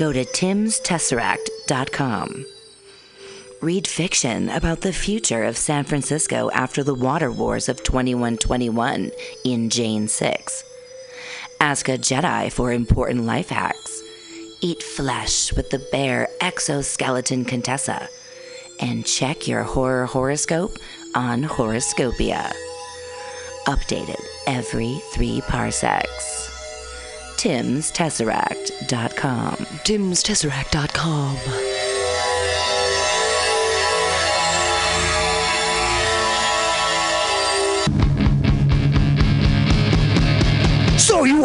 go to timstesseract.com. Read fiction about the future of San Francisco after the water wars of 2121 in Jane 6. Ask a Jedi for important life hacks. Eat flesh with the bare exoskeleton Contessa. And check your horror horoscope on Horoscopia. Updated every three parsecs. Tim'sTesseract.com. Tim'sTesseract.com.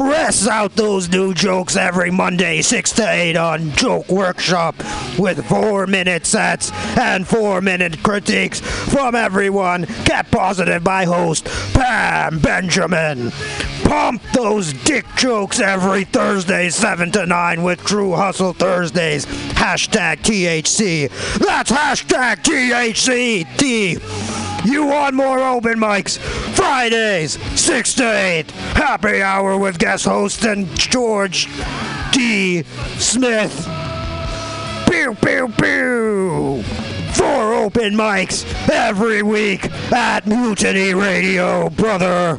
Press out those new jokes every Monday, 6 to 8 on Joke Workshop with 4 minute sets and 4 minute critiques from everyone kept positive by host Pam Benjamin. Pump those dick jokes every Thursday, 7 to 9 with True Hustle Thursdays. Hashtag THC. That's hashtag THC. T. You want more open mics? Fridays, 6 to 8. Happy hour with guest host and George D. Smith. Pew, pew, pew. Four open mics every week at Mutiny Radio, brother.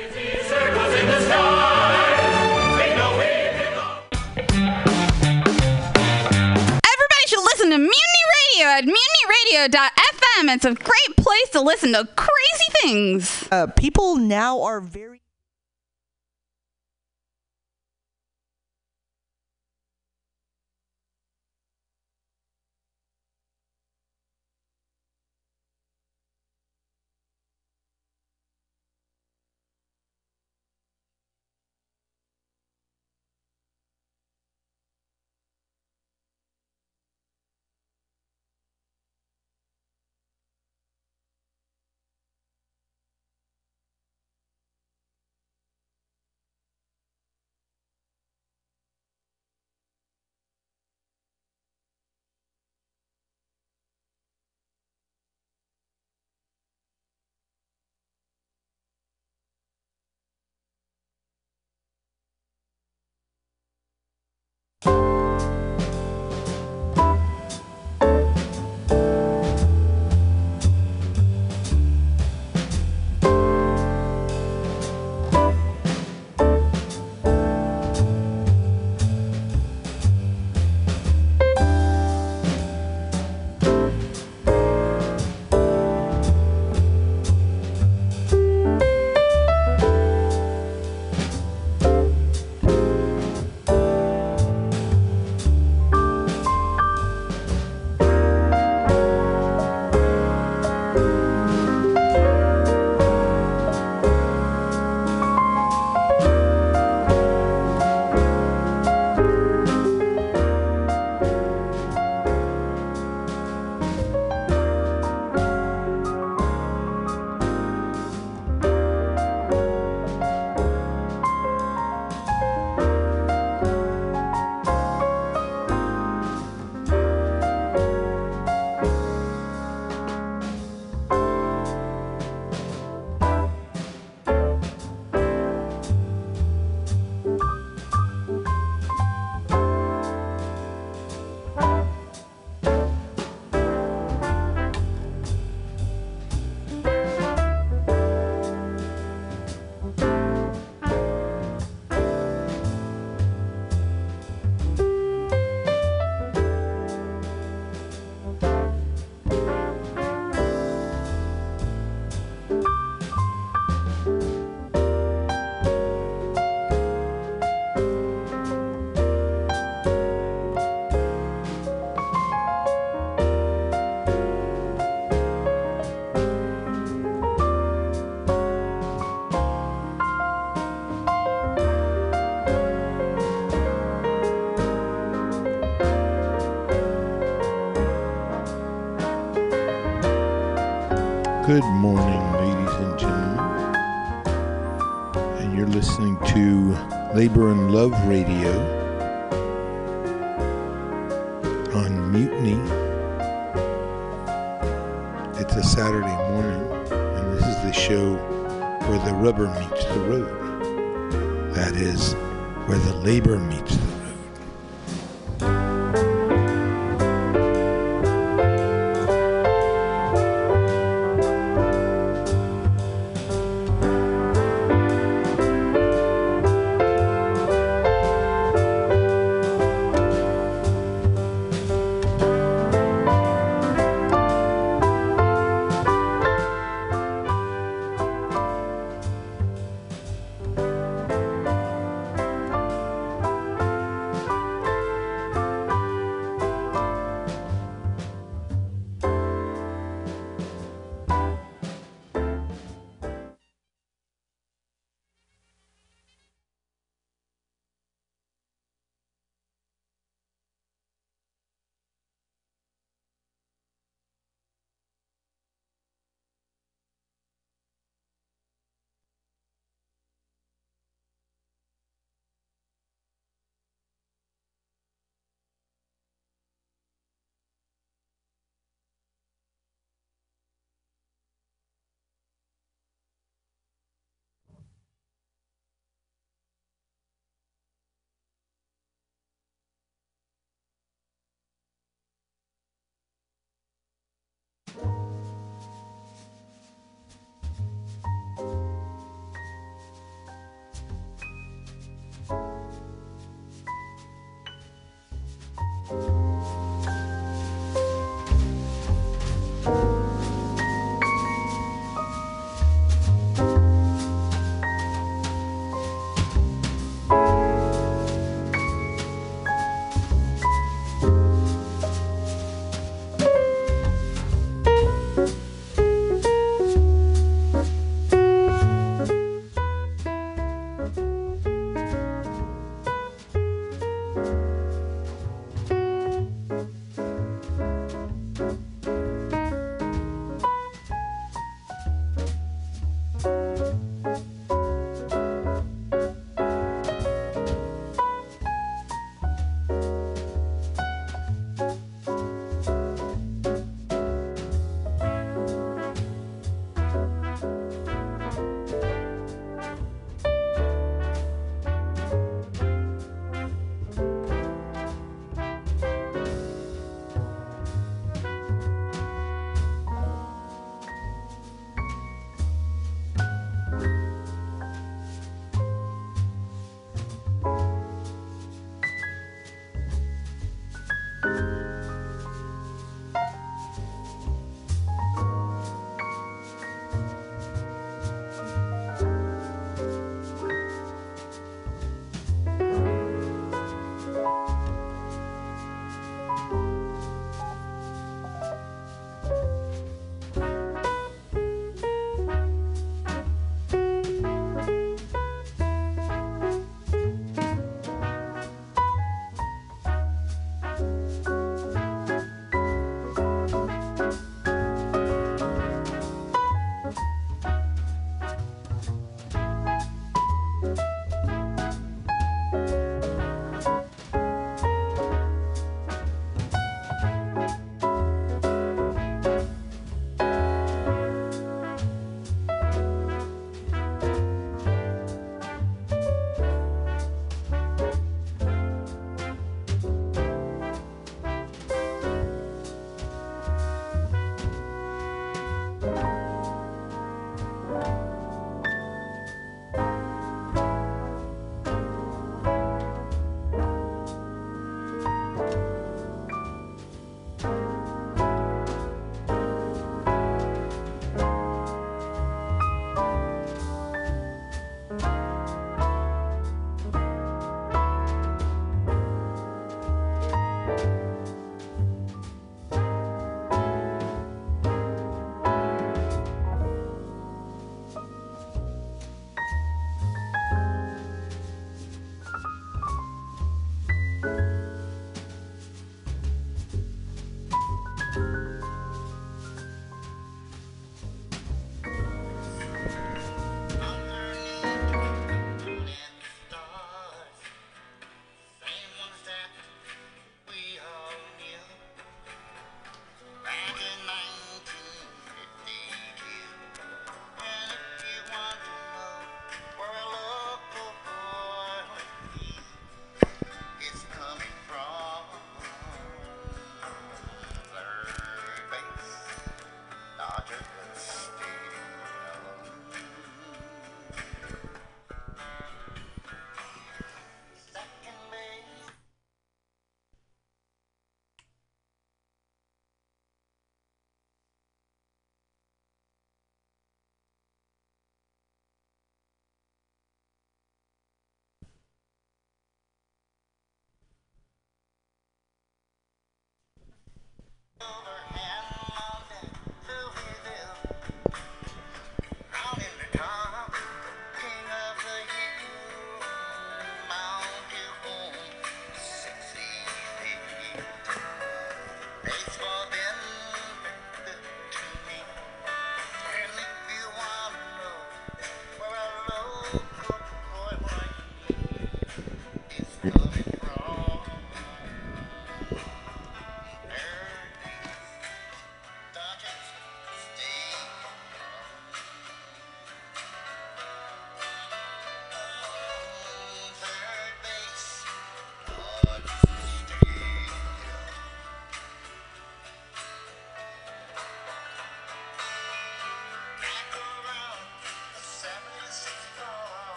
Everybody should listen to Mutiny Radio at mutinyradio.fm. It's a great place to listen to crazy things. Uh, people now are very. Good morning, ladies and gentlemen. And you're listening to Labor and Love Radio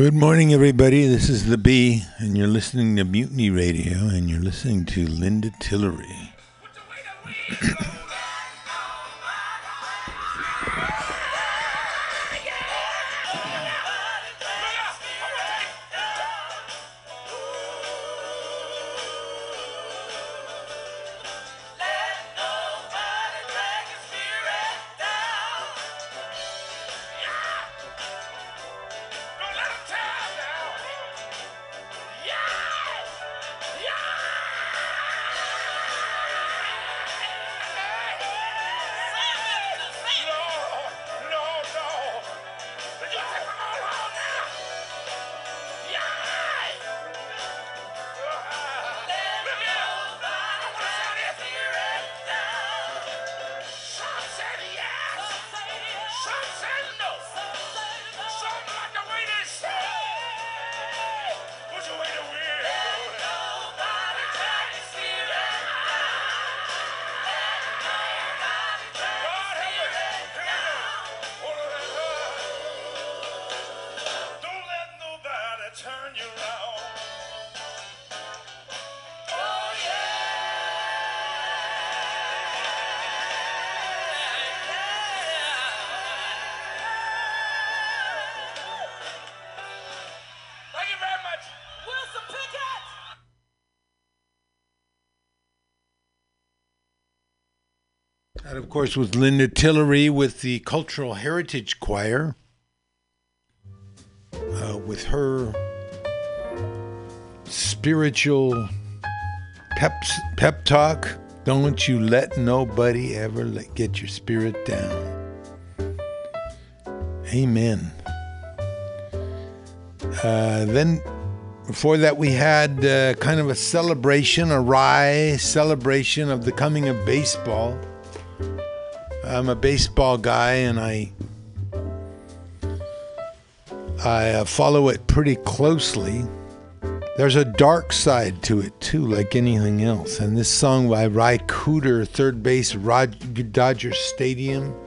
Good morning, everybody. This is The B, and you're listening to Mutiny Radio, and you're listening to Linda Tillery. Of course, was Linda Tillery with the Cultural Heritage Choir. Uh, with her spiritual pep, pep talk, don't you let nobody ever let, get your spirit down. Amen. Uh, then before that, we had uh, kind of a celebration, a wry celebration of the coming of baseball. I'm a baseball guy, and I I uh, follow it pretty closely. There's a dark side to it too, like anything else. And this song by Ry Cooder, third base, Rod- Dodger Stadium,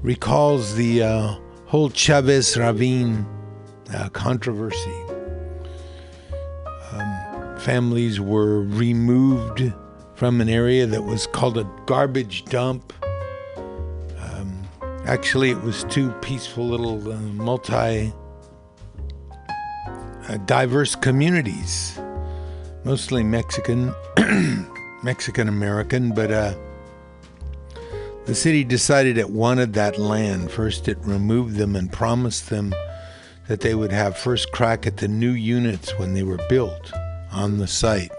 recalls the uh, whole Chavez Ravine uh, controversy. Um, families were removed from an area that was called a garbage dump. Actually, it was two peaceful little uh, multi uh, diverse communities, mostly Mexican, Mexican American, but uh, the city decided it wanted that land. First, it removed them and promised them that they would have first crack at the new units when they were built on the site.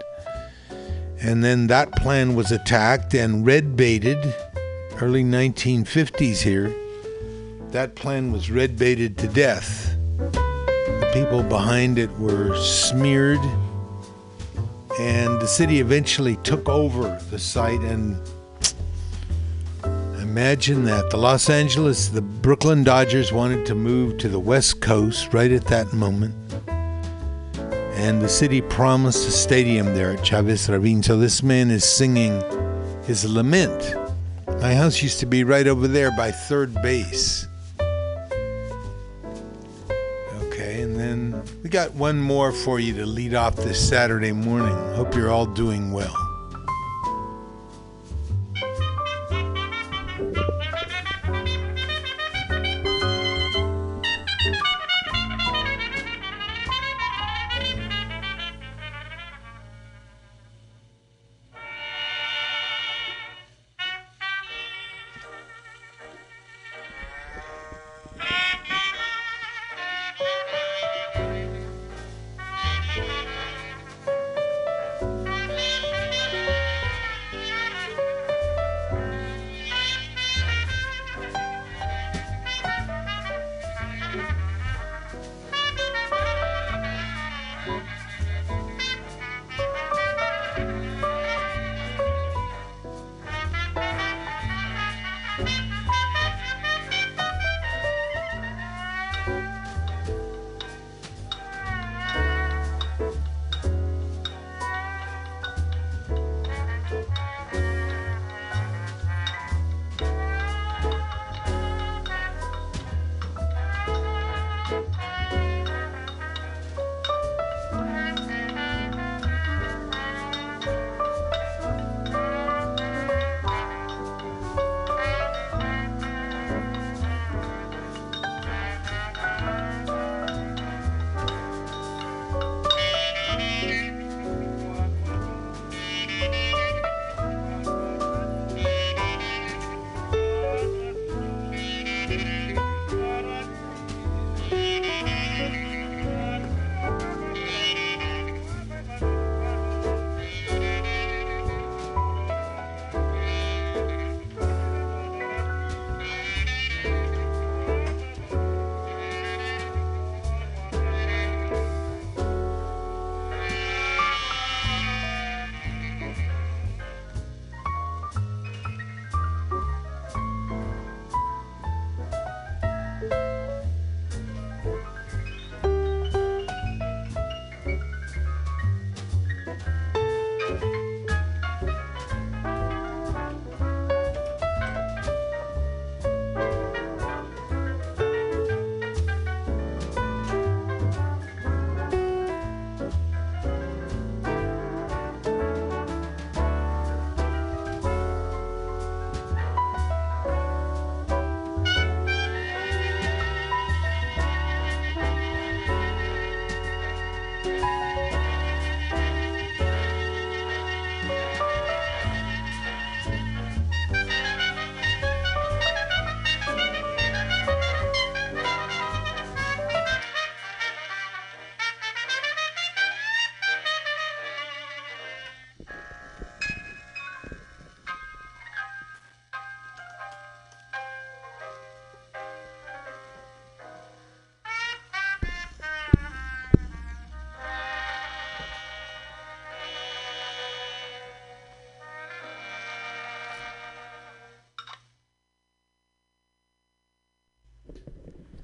And then that plan was attacked and red baited, early 1950s here. That plan was red baited to death. The people behind it were smeared, and the city eventually took over the site and Imagine that. The Los Angeles, the Brooklyn Dodgers wanted to move to the West Coast right at that moment. And the city promised a stadium there at Chavez Ravine. So this man is singing his lament. My house used to be right over there by third base. We got one more for you to lead off this Saturday morning. Hope you're all doing well.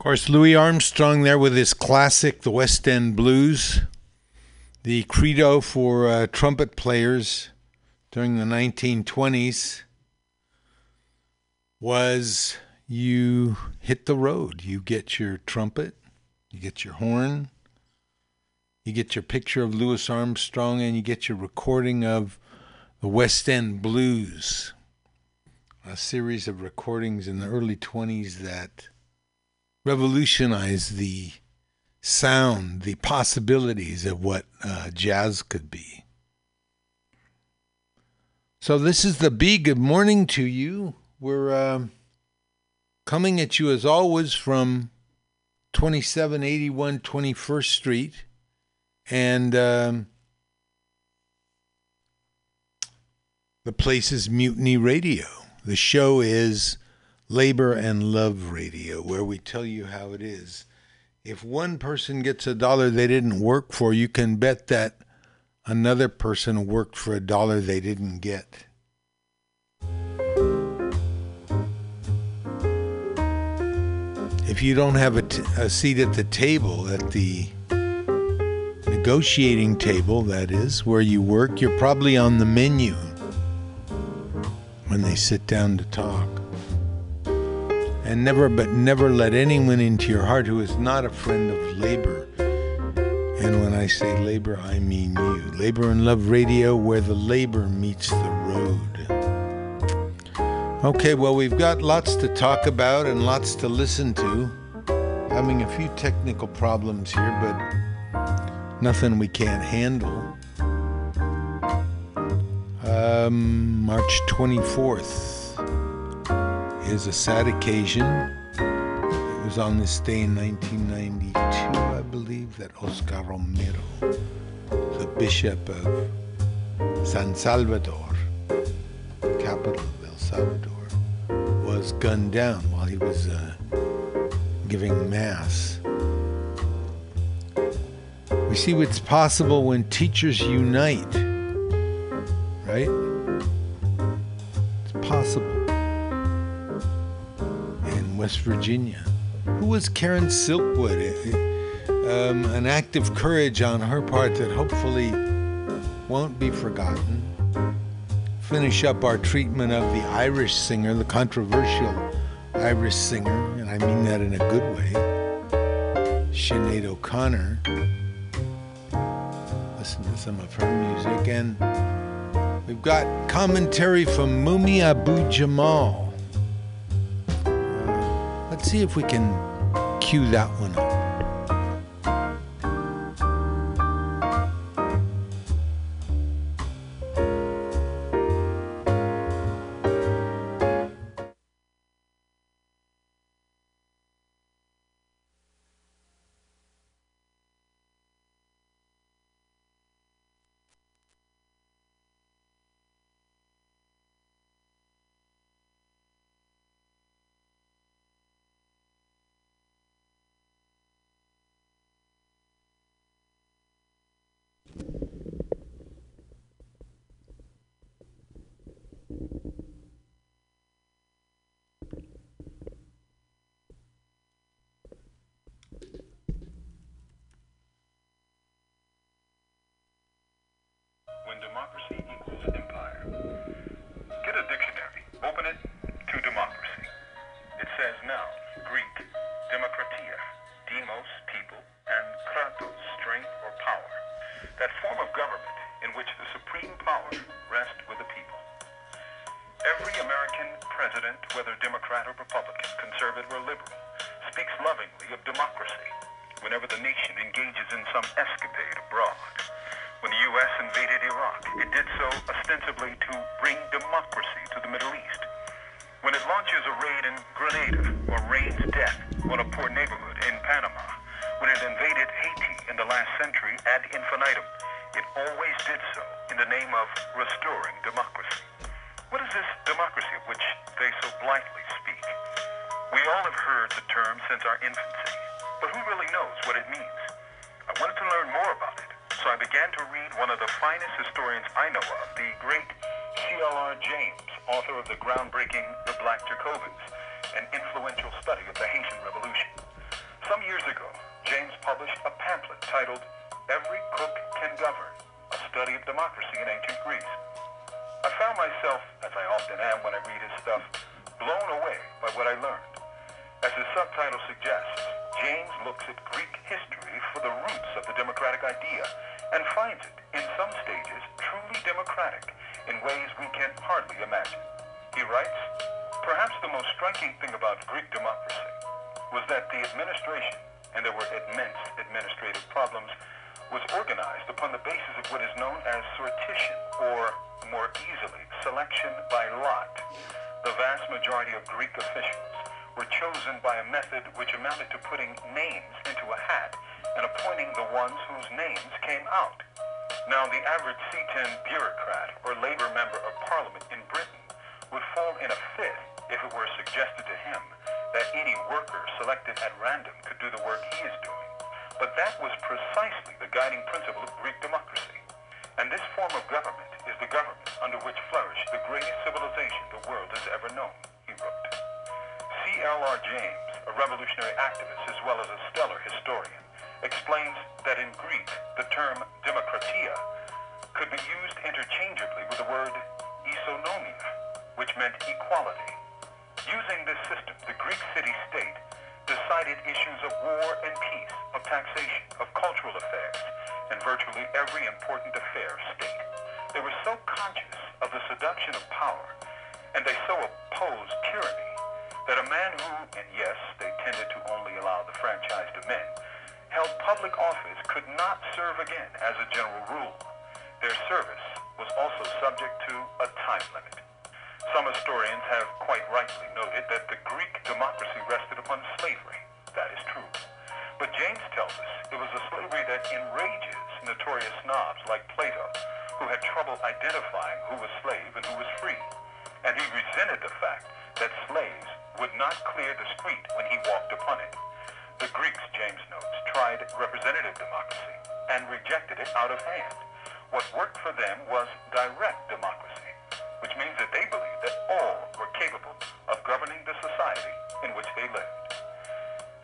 Course, Louis Armstrong there with his classic, the West End Blues, the credo for uh, trumpet players during the 1920s was you hit the road. You get your trumpet, you get your horn, you get your picture of Louis Armstrong, and you get your recording of the West End Blues. A series of recordings in the early 20s that revolutionized the sound, the possibilities of what uh, jazz could be. So, this is the B. Good morning to you. We're uh, coming at you as always from 2781 21st Street. And um, the place is Mutiny Radio. The show is Labor and Love Radio, where we tell you how it is. If one person gets a dollar they didn't work for, you can bet that another person worked for a dollar they didn't get. If you don't have a, t- a seat at the table, at the negotiating table, that is, where you work, you're probably on the menu when they sit down to talk. And never, but never let anyone into your heart who is not a friend of labor. And when I say labor, I mean you. Labor and Love Radio, where the labor meets the road. Okay, well, we've got lots to talk about and lots to listen to. Having a few technical problems here, but nothing we can't handle. Um, March 24th is a sad occasion. It was on this day in 1992, I believe, that Oscar Romero, the Bishop of San Salvador, capital of El Salvador, was gunned down while he was uh, giving Mass. We see what's possible when teachers unite, right? It's possible. West Virginia. Who was Karen Silkwood? Um, an act of courage on her part that hopefully won't be forgotten finish up our treatment of the Irish singer, the controversial Irish singer, and I mean that in a good way, Sinead O'Connor. Listen to some of her music, and we've got commentary from Mumia Abu Jamal. Let's see if we can cue that one up.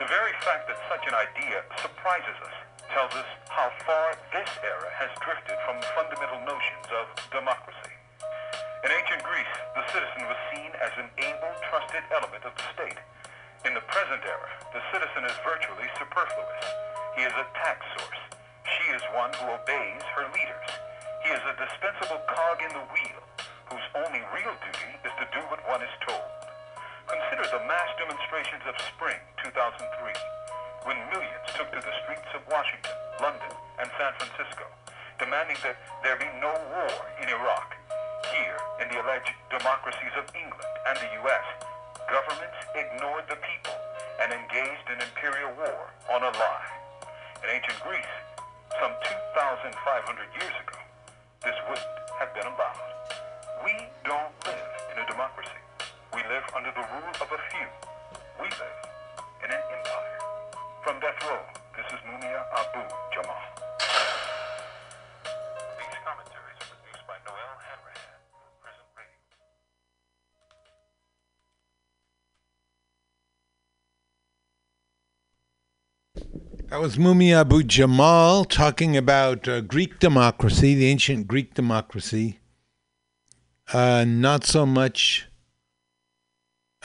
The very fact that such an idea surprises us tells us how far this era has drifted from the fundamental notions of democracy. In ancient Greece, the citizen was seen as an able, trusted element of the state. In the present era, the citizen is virtually superfluous. He is a tax source. She is one who obeys her leaders. He is a dispensable cog in the wheel, whose only real duty is to do what one is told. Consider the mass demonstrations of spring 2003, when millions took to the streets of Washington, London, and San Francisco, demanding that there be no war in Iraq. Here, in the alleged democracies of England and the U.S., governments ignored the people and engaged in imperial war on a lie. In ancient Greece, some 2,500 years ago, this wouldn't have been allowed. We don't live in a democracy. We live under the rule of a few. We live in an empire. From death row, this is Mumia Abu Jamal. These commentaries are produced by Noelle Hanrahan Prison Radio. That was Mumia Abu Jamal talking about uh, Greek democracy, the ancient Greek democracy. Uh, not so much,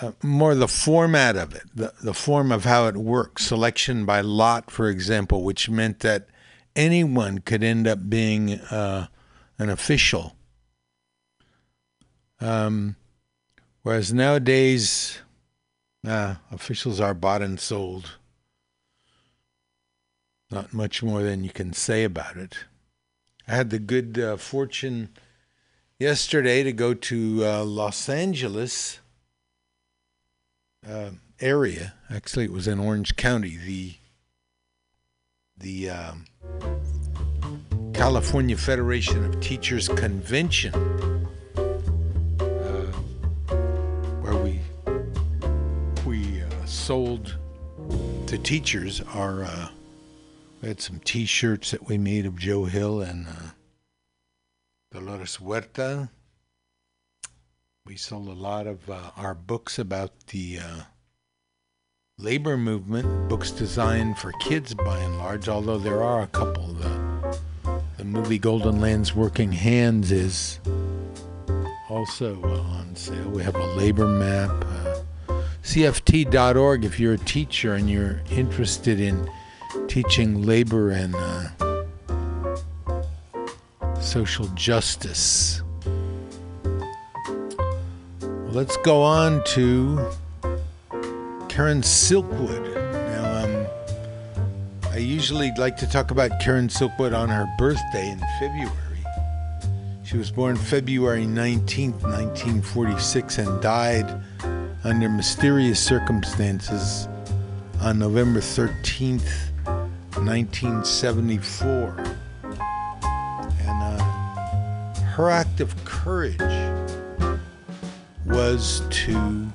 uh, more the format of it, the, the form of how it works. Selection by lot, for example, which meant that anyone could end up being uh, an official. Um, whereas nowadays, uh, officials are bought and sold not much more than you can say about it. I had the good uh, fortune yesterday to go to uh, Los Angeles uh, area. Actually, it was in Orange County. The the um, California Federation of Teachers convention, uh, where we we uh, sold to teachers our. Uh, we had some T-shirts that we made of Joe Hill and uh, Dolores Huerta. We sold a lot of uh, our books about the uh, labor movement, books designed for kids by and large, although there are a couple. The, the movie Golden Land's Working Hands is also uh, on sale. We have a labor map. Uh, CFT.org if you're a teacher and you're interested in teaching labor and uh, social justice. Let's go on to Karen Silkwood. Now, um, I usually like to talk about Karen Silkwood on her birthday in February. She was born February 19th, 1946, and died under mysterious circumstances on November 13th, 1974. And uh, her act of courage was to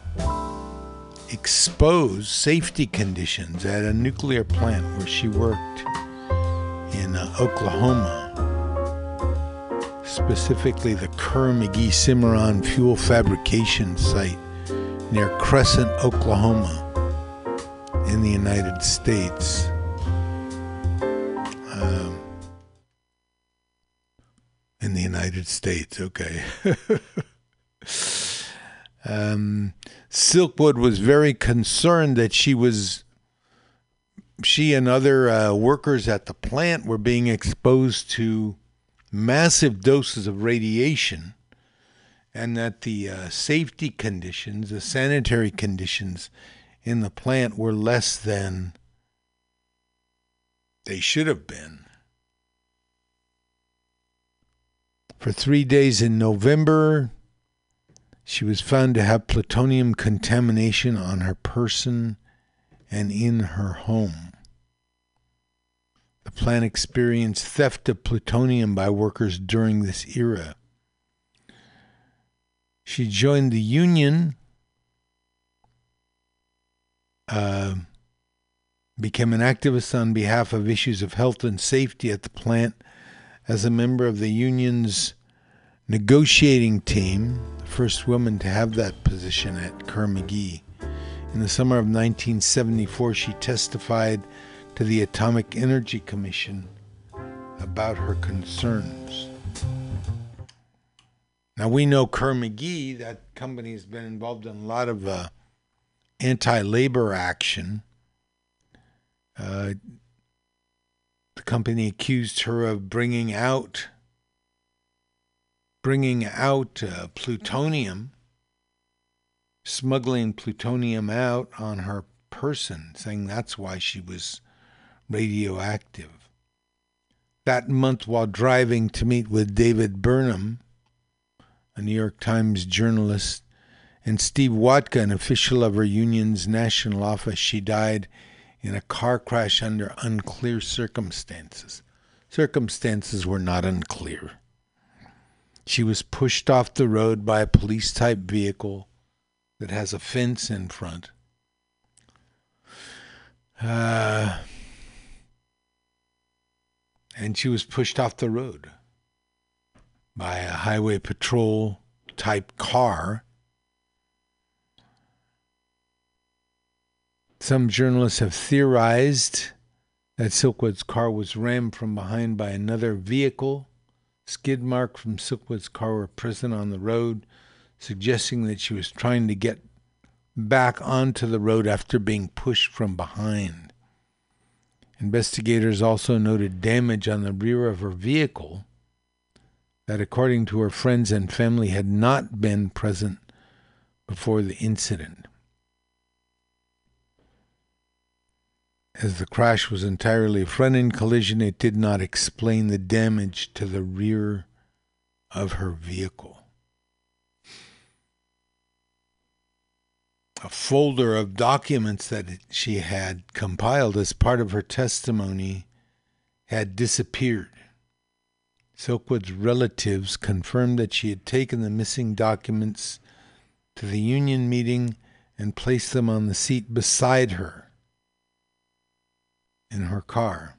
expose safety conditions at a nuclear plant where she worked in uh, Oklahoma, specifically the Kerr McGee Cimarron fuel fabrication site near Crescent, Oklahoma, in the United States. Um, in the United States, okay. um, Silkwood was very concerned that she was, she and other uh, workers at the plant were being exposed to massive doses of radiation and that the uh, safety conditions, the sanitary conditions in the plant were less than they should have been. For three days in November, she was found to have plutonium contamination on her person and in her home. The plant experienced theft of plutonium by workers during this era. She joined the union, uh, became an activist on behalf of issues of health and safety at the plant as a member of the union's negotiating team, first woman to have that position at Kerr McGee. In the summer of 1974, she testified to the Atomic Energy Commission about her concerns. Now we know Kerr McGee, that company has been involved in a lot of uh, anti-labor action. Uh, the company accused her of bringing out bringing out uh, plutonium, smuggling plutonium out on her person, saying that's why she was radioactive. That month, while driving to meet with David Burnham, a New York Times journalist, and Steve Wodka, an official of her union's national office. She died in a car crash under unclear circumstances. Circumstances were not unclear. She was pushed off the road by a police type vehicle that has a fence in front. Uh, and she was pushed off the road by a highway patrol type car. Some journalists have theorized that Silkwood's car was rammed from behind by another vehicle. Skid mark from Silkwood's car were present on the road, suggesting that she was trying to get back onto the road after being pushed from behind. Investigators also noted damage on the rear of her vehicle that, according to her friends and family, had not been present before the incident. As the crash was entirely a front end collision, it did not explain the damage to the rear of her vehicle. A folder of documents that she had compiled as part of her testimony had disappeared. Silkwood's relatives confirmed that she had taken the missing documents to the union meeting and placed them on the seat beside her in her car.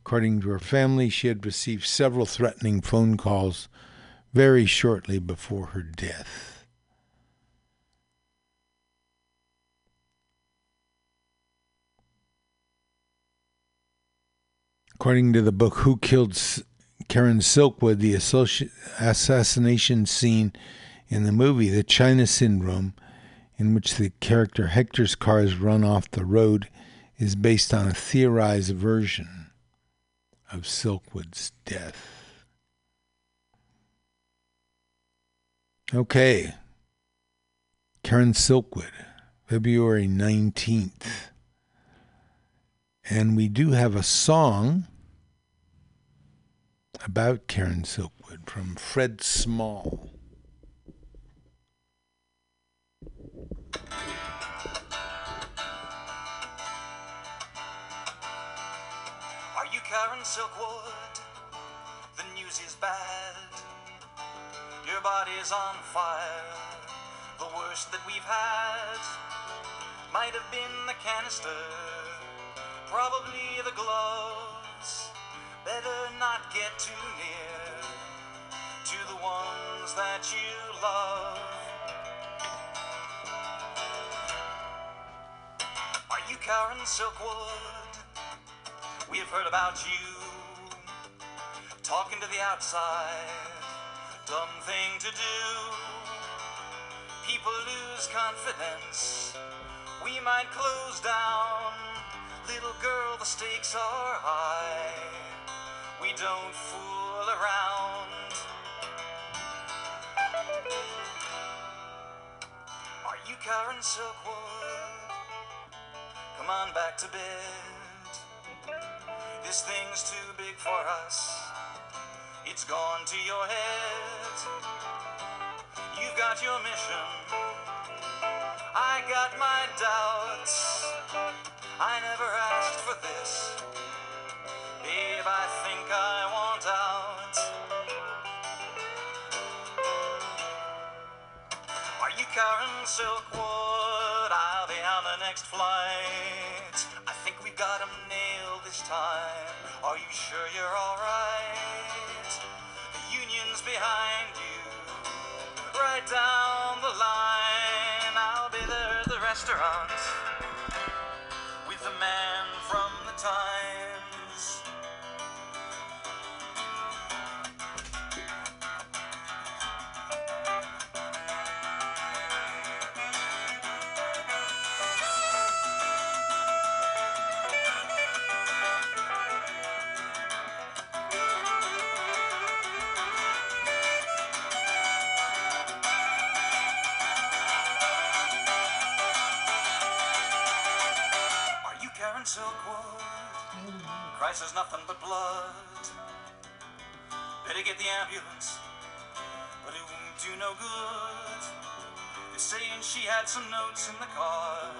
According to her family, she had received several threatening phone calls very shortly before her death. According to the book Who Killed Karen Silkwood, the assassination scene in the movie The China Syndrome, in which the character Hector's car is run off the road is based on a theorized version of Silkwood's death. Okay. Karen Silkwood, February 19th. And we do have a song about Karen Silkwood from Fred Small. Karen Silkwood? The news is bad. Your body's on fire. The worst that we've had might have been the canister, probably the gloves. Better not get too near to the ones that you love. Are you Karen Silkwood? We have heard about you talking to the outside. Dumb thing to do. People lose confidence. We might close down. Little girl, the stakes are high. We don't fool around. Are you Karen Silkwood? Come on back to bed. This thing's too big for us. It's gone to your head. You've got your mission. I got my doubts. I never asked for this. Babe, I think I want out. Are you Karen Silkwood? I'll be on the next flight. Time. Are you sure you're alright? Christ is nothing but blood. Better get the ambulance, but it won't do no good. They're saying she had some notes in the car,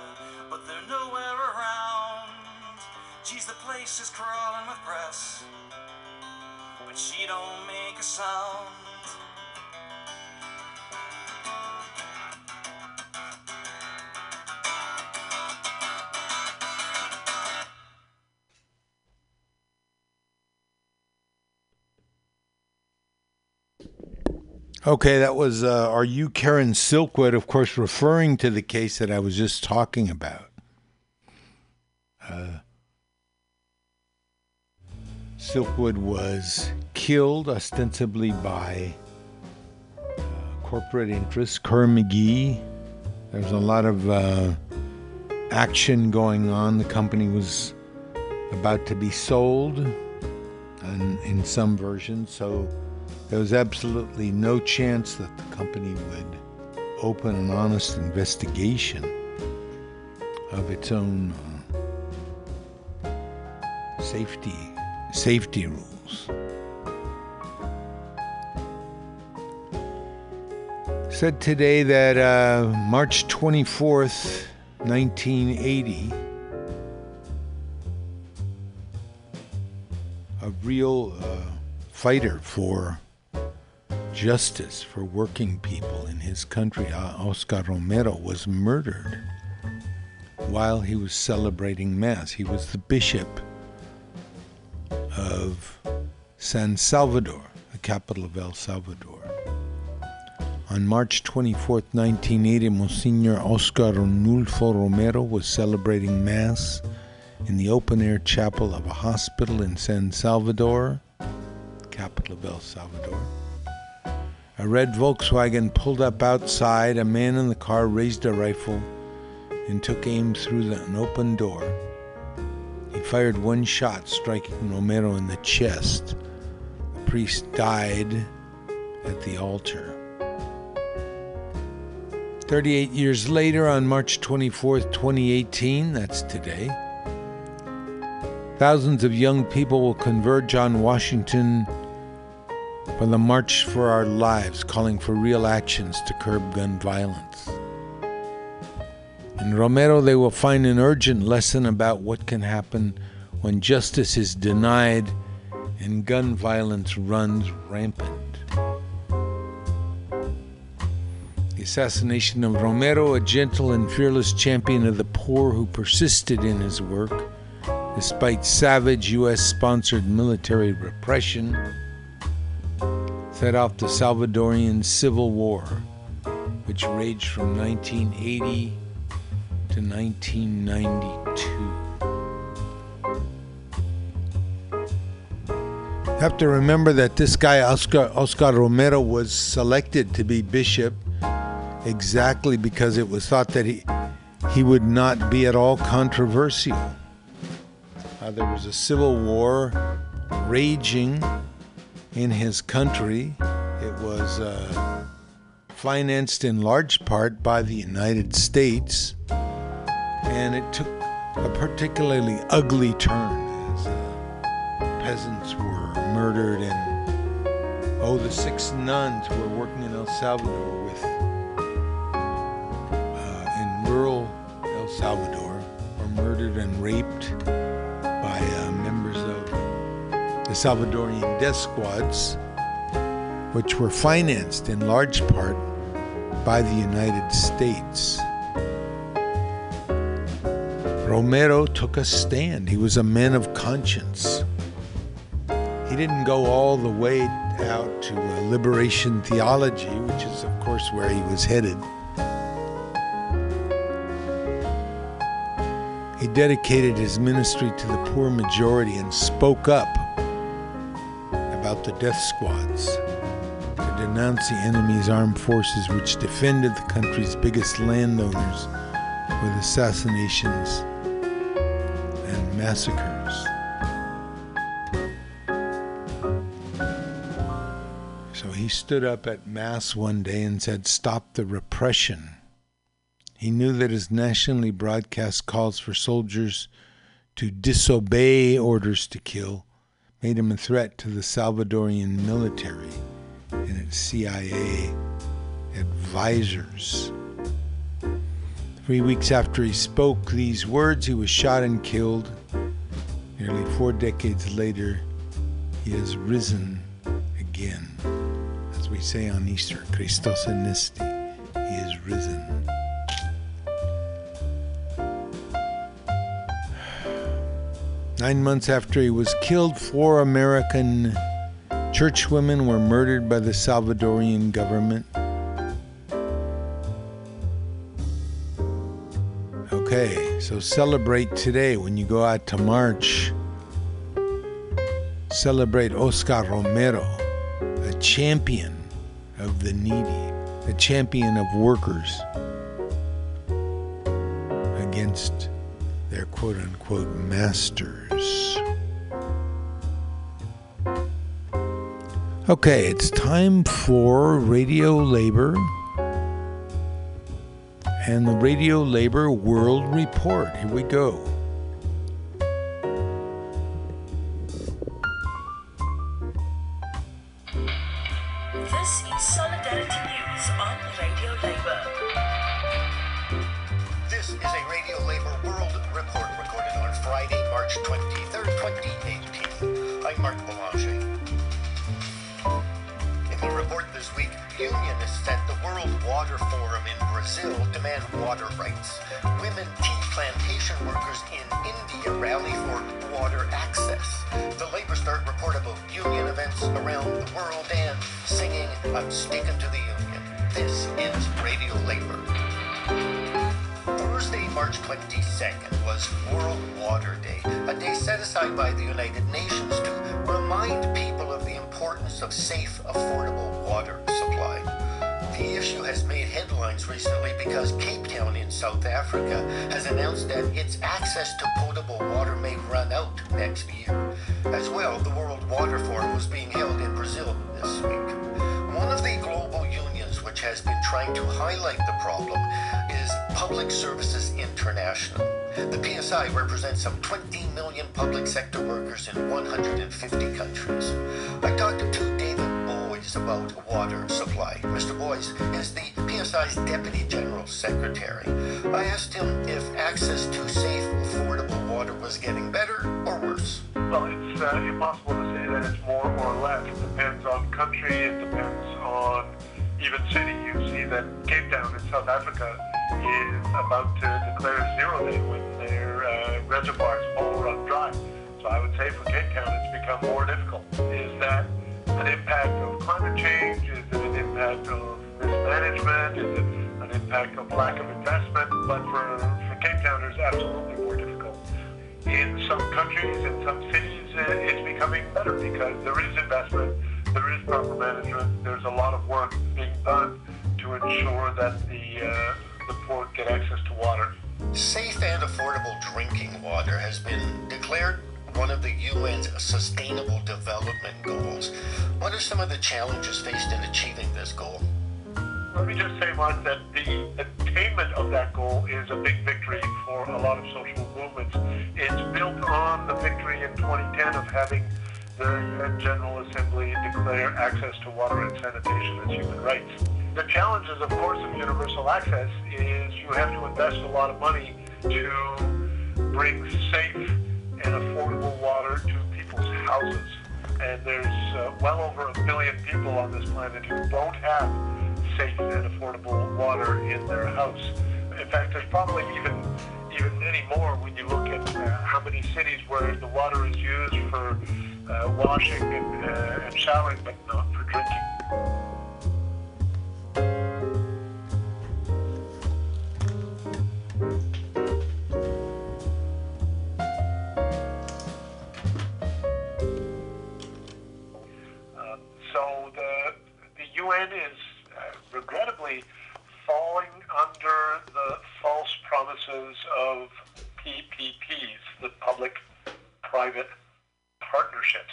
but they're nowhere around. Geez, the place is crawling with press, but she don't make a sound. Okay, that was uh, Are You Karen Silkwood, of course, referring to the case that I was just talking about. Uh, Silkwood was killed ostensibly by uh, corporate interests, Kerr McGee. There was a lot of uh, action going on. The company was about to be sold and in some versions, so there was absolutely no chance that the company would open an honest investigation of its own uh, safety safety rules. Said today that uh, March 24th, 1980, a real uh, fighter for justice for working people in his country, uh, Oscar Romero, was murdered while he was celebrating Mass. He was the bishop of San Salvador, the capital of El Salvador. On March 24, 1980, Monsignor Oscar Arnulfo Romero was celebrating Mass in the open air chapel of a hospital in San Salvador, capital of El Salvador. A red Volkswagen pulled up outside. A man in the car raised a rifle and took aim through the, an open door. He fired one shot, striking Romero in the chest. The priest died at the altar. 38 years later, on March 24th, 2018, that's today, thousands of young people will converge on Washington for the March for Our Lives, calling for real actions to curb gun violence. In Romero, they will find an urgent lesson about what can happen when justice is denied and gun violence runs rampant. The assassination of Romero, a gentle and fearless champion of the poor who persisted in his work despite savage U.S. sponsored military repression, set off the Salvadorian Civil War, which raged from 1980 to 1992. You have to remember that this guy, Oscar, Oscar Romero, was selected to be bishop exactly because it was thought that he, he would not be at all controversial. Uh, there was a civil war raging in his country. It was uh, financed in large part by the United States, and it took a particularly ugly turn as uh, peasants were murdered and oh, the six nuns who were working in El Salvador with uh, in rural El Salvador were murdered and raped the Salvadorian death squads, which were financed in large part by the United States. Romero took a stand. He was a man of conscience. He didn't go all the way out to uh, liberation theology, which is, of course, where he was headed. He dedicated his ministry to the poor majority and spoke up about the death squads to denounce the enemy's armed forces, which defended the country's biggest landowners with assassinations and massacres. So he stood up at Mass one day and said, Stop the repression. He knew that his nationally broadcast calls for soldiers to disobey orders to kill made him a threat to the Salvadorian military and its CIA advisors. Three weeks after he spoke these words, he was shot and killed. Nearly four decades later, he has risen again. As we say on Easter, Christos anesti, he is risen. Nine months after he was killed, four American churchwomen were murdered by the Salvadorian government. Okay, so celebrate today when you go out to march. Celebrate Oscar Romero, a champion of the needy, a champion of workers against their quote unquote masters. Okay, it's time for Radio Labor and the Radio Labor World Report. Here we go. Lack of investment? But for, for Cape Town it's absolutely more difficult. In some countries, in some cities, uh, it's becoming better because there is investment, there is proper management, there's a lot of work being done to ensure that the, uh, the poor get access to water. Safe and affordable drinking water has been declared one of the UN's Sustainable Development Goals. What are some of the challenges faced in achieving this goal? Let me just say, Mark, that the attainment of that goal is a big victory for a lot of social movements. It's built on the victory in 2010 of having the General Assembly declare access to water and sanitation as human rights. The challenges, of course, of universal access is you have to invest a lot of money to bring safe and affordable water to people's houses. And there's uh, well over a billion people on this planet who don't have safe and affordable water in their house. In fact, there's probably even even many more when you look at uh, how many cities where the water is used for uh, washing and, uh, and showering, but not for drinking. So the the UN is under the false promises of PPPs, the public-private partnerships,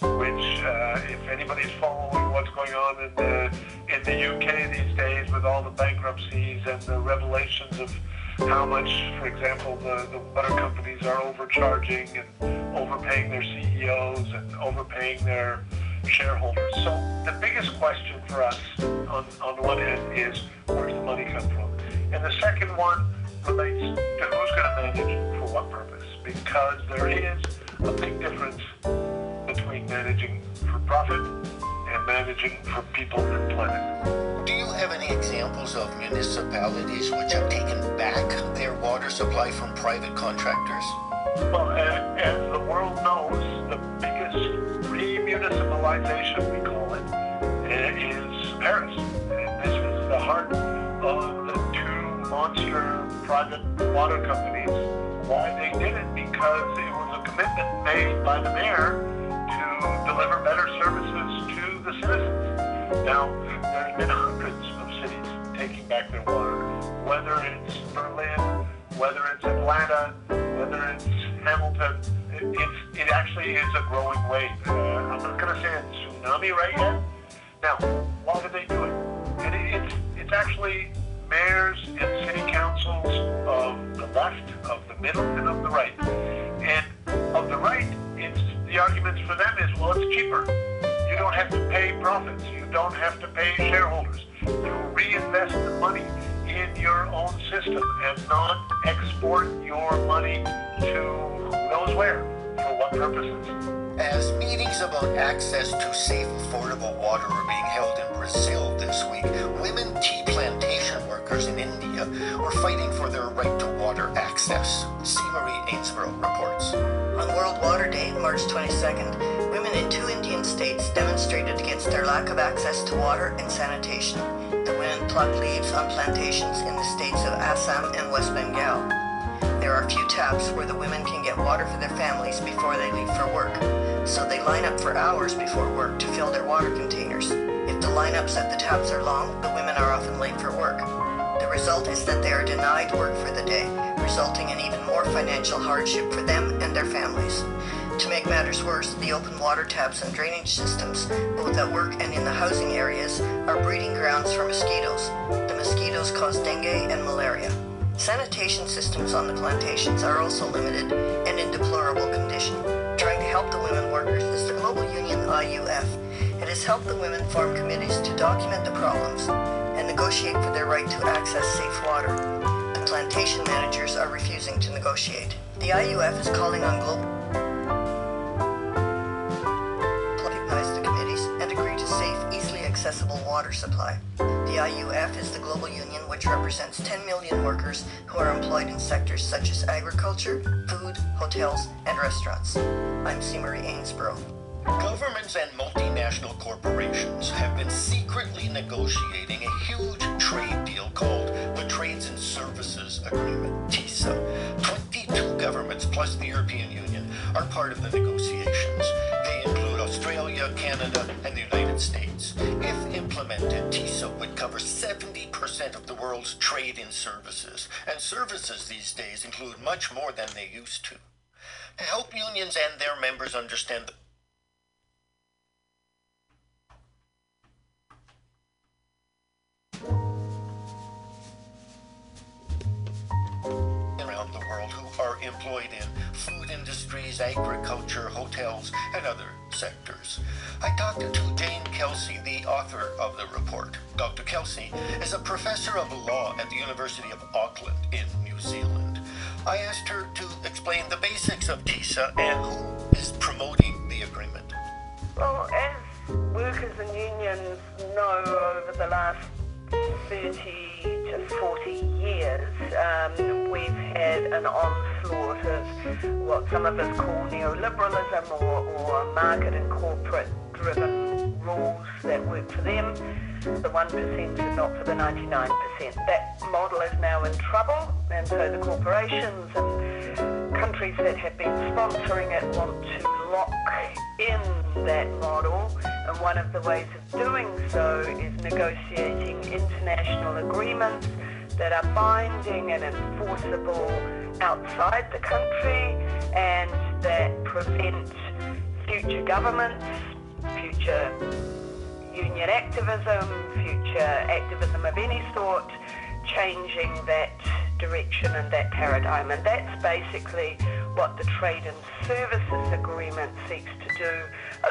which, uh, if anybody's following what's going on in the in the UK these days with all the bankruptcies and the revelations of how much, for example, the, the water companies are overcharging and overpaying their CEOs and overpaying their shareholders. So the biggest question for us on, on one hand is where's the money come from? And the second one relates to who's going to manage for what purpose. Because there is a big difference between managing for profit and managing for people and planet. Do you have any examples of municipalities which have taken back their water supply from private contractors? Well, as, as the world knows, the biggest remunicipalization, we call it, i- is Paris. And this was the heart of monster private water companies. Why they did it? Because it was a commitment made by the mayor to deliver better services to the citizens. Now, there's been hundreds of cities taking back their water, whether it's Berlin, whether it's Atlanta, whether it's Hamilton. It, it actually is a growing wave. Uh, I'm not going to say a tsunami right yet. Now, why do they do it? And it, it's, it's actually mayors and city councils of the left, of the middle, and of the right. And of the right, it's the arguments for them is, well, it's cheaper. You don't have to pay profits. You don't have to pay shareholders. You reinvest the money in your own system and not export your money to who knows where. For what purposes? As meetings about access to safe, affordable water are being held in Brazil this week, women tea plantation workers in India were fighting for their right to water access. C. Marie Ainsborough reports. On World Water Day, March 22nd, women in two Indian states demonstrated against their lack of access to water and sanitation. The women women pluck leaves on plantations in the states of Assam and West Bengal. There are few taps where the women can get water for their families before they leave for work, so they line up for hours before work to fill their water containers. If the lineups at the taps are long, the women are often late for work. The result is that they are denied work for the day, resulting in even more financial hardship for them and their families. To make matters worse, the open water taps and drainage systems, both at work and in the housing areas, are breeding grounds for mosquitoes. The mosquitoes cause dengue and malaria. Sanitation systems on the plantations are also limited and in deplorable condition. Trying to help the women workers is the global union IUF. It has helped the women form committees to document the problems and negotiate for their right to access safe water. The plantation managers are refusing to negotiate. The IUF is calling on global water supply. The IUF is the global union which represents 10 million workers who are employed in sectors such as agriculture, food, hotels, and restaurants. I'm. Marie Ainsborough. Governments and multinational corporations have been secretly negotiating a huge trade deal called the Trades and Services Agreement, TISA. 22 governments plus the European Union are part of the negotiations. They include Australia, Canada, and the United States. If implemented, TISA would cover 70% of the world's trade in services. And services these days include much more than they used to. Help unions and their members understand the around the world who are employed in food industries, agriculture, hotels, and other sectors. I talked to Jane Kelsey, the author of the report. Dr. Kelsey is a professor of law at the University of Auckland in New Zealand. I asked her to explain the basics of TISA and who is promoting the agreement. Well, as workers and unions know over the last 30 to 40 years, um, we've had an onslaught of what some of us call neoliberalism or, or market and corporate driven rules that work for them, the 1% and not for the 99%. That model is now in trouble, and so the corporations and countries that have been sponsoring it want to lock in that model, and one of the ways of doing so is negotiating international agreements that are binding and enforceable outside the country and that prevent future governments, future union activism, future activism of any sort, changing that direction and that paradigm. And that's basically what the Trade and Services Agreement seeks to do,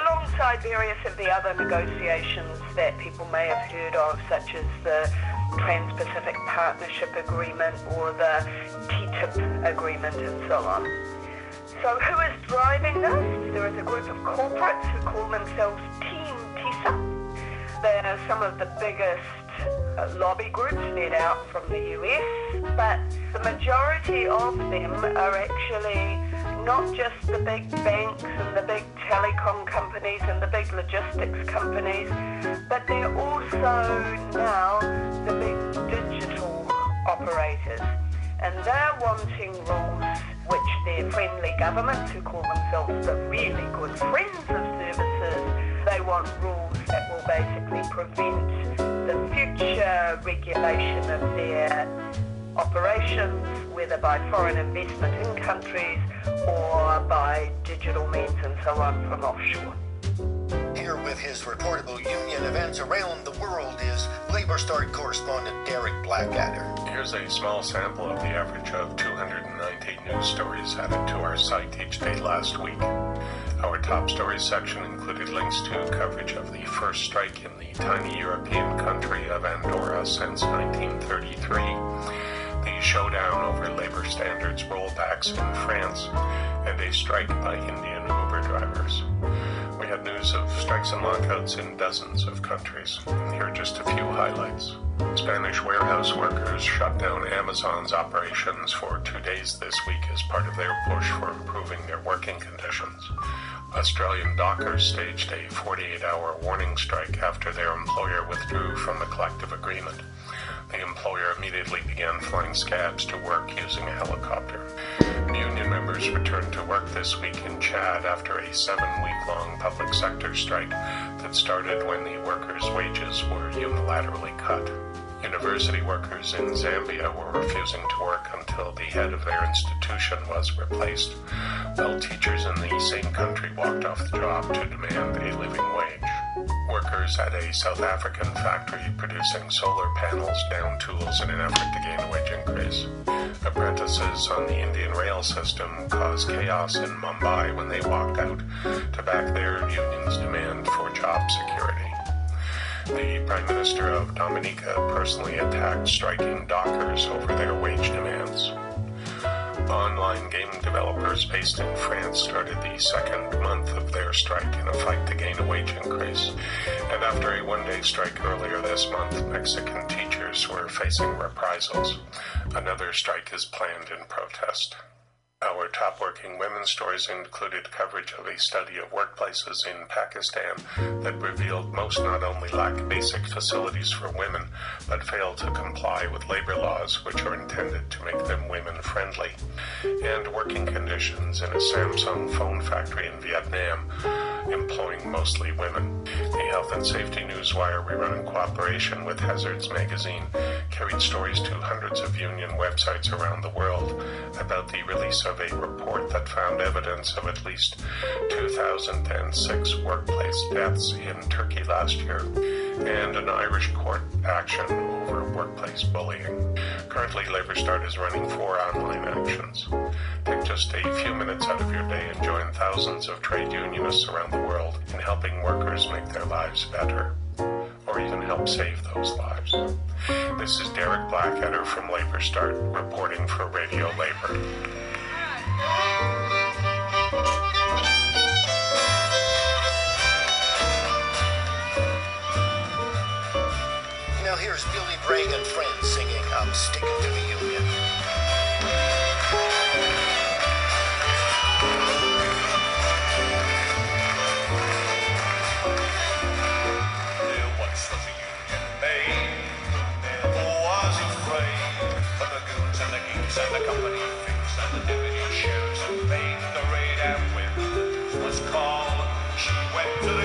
alongside various of the other negotiations that people may have heard of, such as the Trans-Pacific Partnership Agreement or the TTIP Agreement and so on. So who is driving this? There is a group of corporates who call themselves Team TISA. They are some of the biggest Uh, lobby groups led out from the US, but the majority of them are actually not just the big banks and the big telecom companies and the big logistics companies, but they're also now the big digital operators. And they're wanting rules which their friendly governments, who call themselves the really good friends of services, they want rules that will basically prevent the future regulation of their operations, whether by foreign investment in countries or by digital means and so on from offshore. Here with his reportable union events around the world is Labour Start correspondent Derek Blackadder. Here's a small sample of the average of 290 news stories added to our site each day last week. Our top stories section included links to coverage of the first strike in the tiny European country of Andorra since 1933, the showdown over labor standards rollbacks in France, and a strike by Indian Uber drivers. We had news of strikes and lockouts in dozens of countries. Here are just a few highlights. Spanish warehouse workers shut down Amazon's operations for two days this week as part of their push for improving their working conditions. Australian dockers staged a 48 hour warning strike after their employer withdrew from the collective agreement. The employer immediately began flying scabs to work using a helicopter. Union members returned to work this week in Chad after a seven week long public sector strike that started when the workers' wages were unilaterally cut. University workers in Zambia were refusing to work until the head of their institution was replaced, while teachers in the same country walked off the job to demand a living wage. Workers at a South African factory producing solar panels down tools in an effort to gain a wage increase. Apprentices on the Indian rail system caused chaos in Mumbai when they walked out to back their union's demand for job security. The Prime Minister of Dominica personally attacked striking dockers over their wage demands. Online game developers based in France started the second month of their strike in a fight to gain a wage increase. And after a one day strike earlier this month, Mexican teachers were facing reprisals. Another strike is planned in protest. Our top working women's stories included coverage of a study of workplaces in Pakistan that revealed most not only lack basic facilities for women, but fail to comply with labor laws which are intended to make them women friendly, and working conditions in a Samsung phone factory in Vietnam, employing mostly women. The Health and Safety Newswire, we run in cooperation with Hazards Magazine, carried stories to hundreds of union websites around the world about the release of a report that found evidence of at least 2,006 workplace deaths in Turkey last year, and an Irish court action over workplace bullying. Currently, Labour Start is running four online actions. Take just a few minutes out of your day and join thousands of trade unionists around the world in helping workers make their lives better, or even help save those lives. This is Derek Blackadder from Labour Start, reporting for Radio Labor. Now here's Billy Bragg and friends singing I'm Sticking to the Union. There was a union made, was the goons and the and the company figs and the deputy went to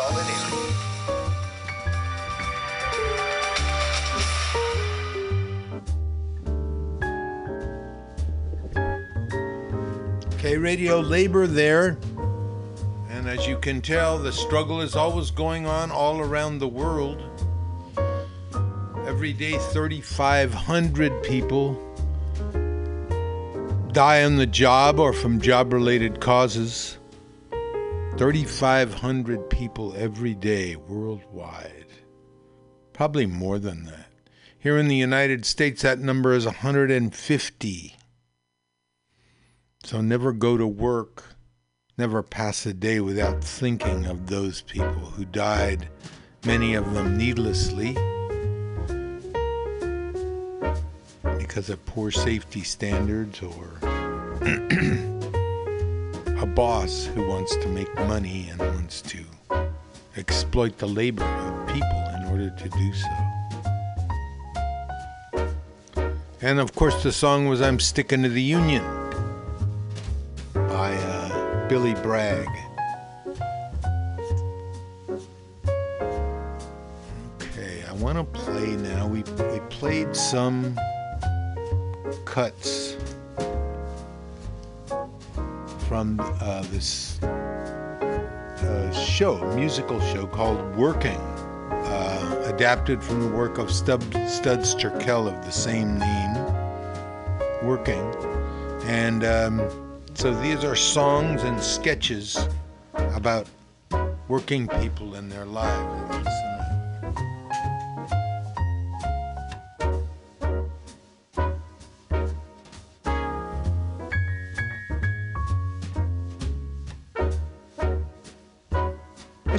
solidarity. Okay, Radio Labor there. And as you can tell, the struggle is always going on all around the world. Every day, 3,500 people die on the job or from job related causes. 3,500 people every day worldwide. Probably more than that. Here in the United States, that number is 150. So never go to work, never pass a day without thinking of those people who died, many of them needlessly, because of poor safety standards or a boss who wants to make money and wants to exploit the labor of people in order to do so. And of course, the song was I'm Sticking to the Union by uh, Billy Bragg. Okay, I want to play now. We, we played some cuts from uh, this uh, show, musical show called Working, uh, adapted from the work of Stub, Studs Terkel of the same name, Working. And um, so these are songs and sketches about working people in their lives.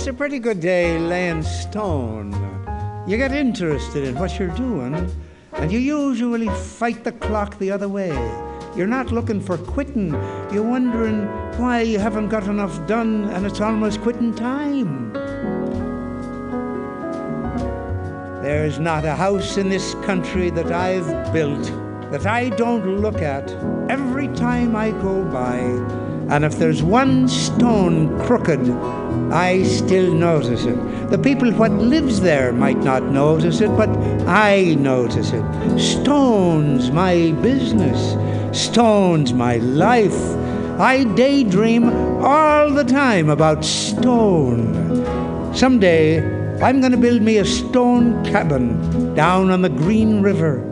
It's a pretty good day laying stone. You get interested in what you're doing, and you usually fight the clock the other way. You're not looking for quitting. You're wondering why you haven't got enough done and it's almost quitting time. There's not a house in this country that I've built that I don't look at every time I go by. And if there's one stone crooked, I still notice it. The people what lives there might not notice it, but I notice it. Stone's my business. Stone's my life. I daydream all the time about stone. Someday, I'm going to build me a stone cabin down on the Green River.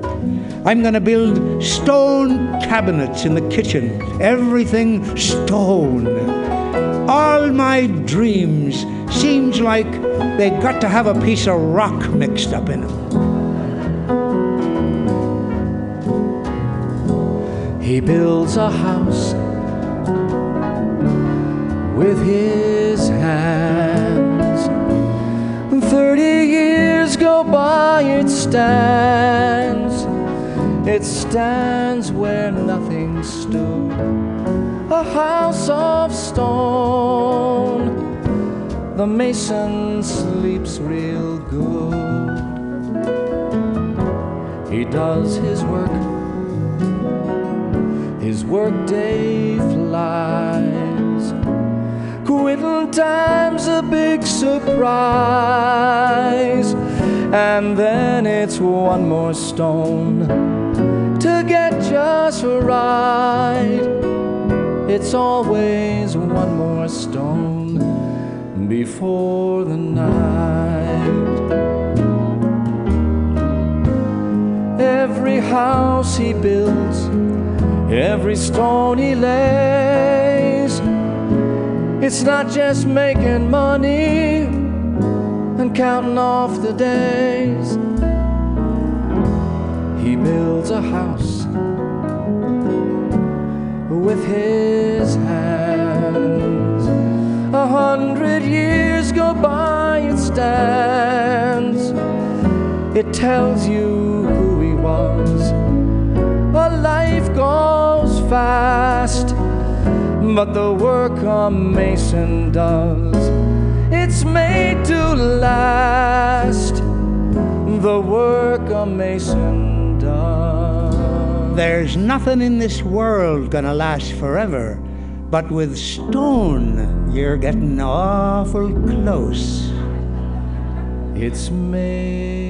I'm going to build stone cabinets in the kitchen, everything stone. All my dreams seems like they got to have a piece of rock mixed up in them. He builds a house with his hands. Thirty years go by, it stands. It stands where nothing stood. A house of stone. The mason sleeps real good. He does his work his workday flies. Quitting time's a big surprise, and then it's one more stone to get just right. It's always one more stone before the night. Every house he builds every stone he lays. It's not just making money and counting off the days. He builds a house with his hands. A hundred years go by, it stands. It tells you who he was. A life goes fast, but the work a mason does, it's made to last. The work a mason does. There's nothing in this world gonna last forever, but with stone, you're getting awful close. It's made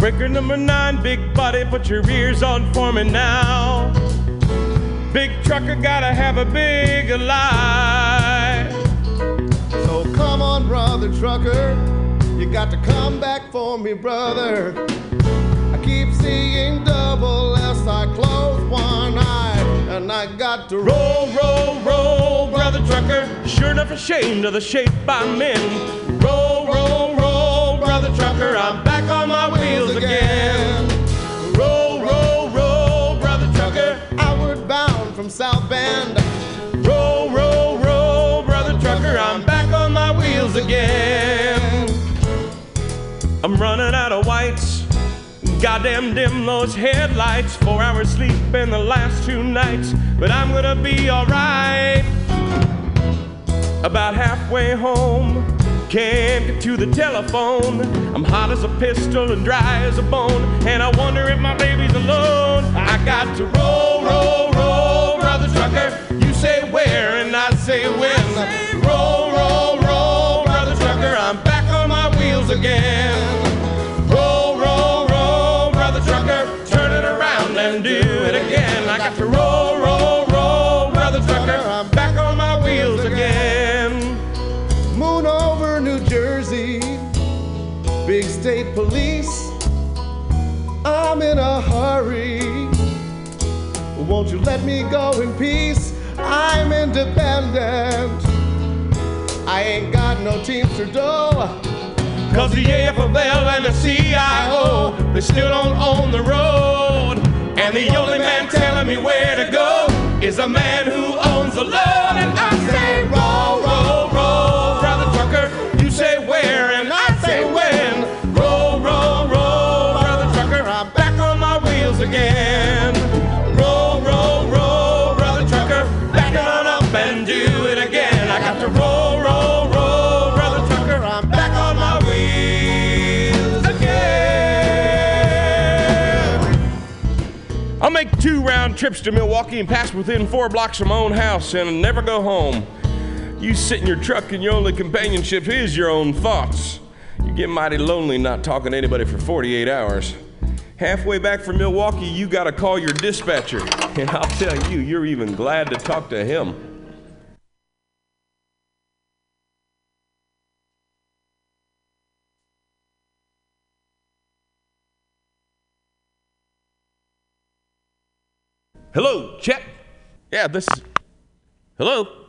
Breaker number nine, big body, put your ears on for me now. Big trucker gotta have a big lie. So come on, brother trucker, you got to come back for me, brother. I keep seeing double as I close one eye, and I got to Roll, roll, roll, brother trucker. Sure enough ashamed of the shape I'm in. Roll, roll, trucker. I'm back on my wheels again. Roll, roll, roll, brother trucker. Outward bound from South Bend. Roll, roll, roll, brother trucker. I'm back on my wheels again. I'm running out of whites. Goddamn dim those headlights. Four hours sleep in the last two nights. But I'm gonna be alright. About halfway home. Can't get to the telephone. I'm hot as a pistol and dry as a bone. And I wonder if my baby's alone. I got to roll, roll, roll, brother trucker. You say where and I say when. Roll, roll, roll, brother trucker. I'm back on my wheels again. Roll, roll, roll, brother trucker. Turn it around and do it again. I got to roll, roll, roll, brother trucker. I'm state police. I'm in a hurry. Won't you let me go in peace? I'm independent. I ain't got no Teamster dough. Cause the AFL and the CIO, they still don't own the road. And the only man telling me where to go is a man who owns the load. And I round trips to Milwaukee and pass within four blocks of my own house and never go home. You sit in your truck and your only companionship is your own thoughts. You get mighty lonely not talking to anybody for 48 hours. Halfway back from Milwaukee, you gotta call your dispatcher. And I'll tell you, you're even glad to talk to him. Hello, check. Yeah, this is. Hello?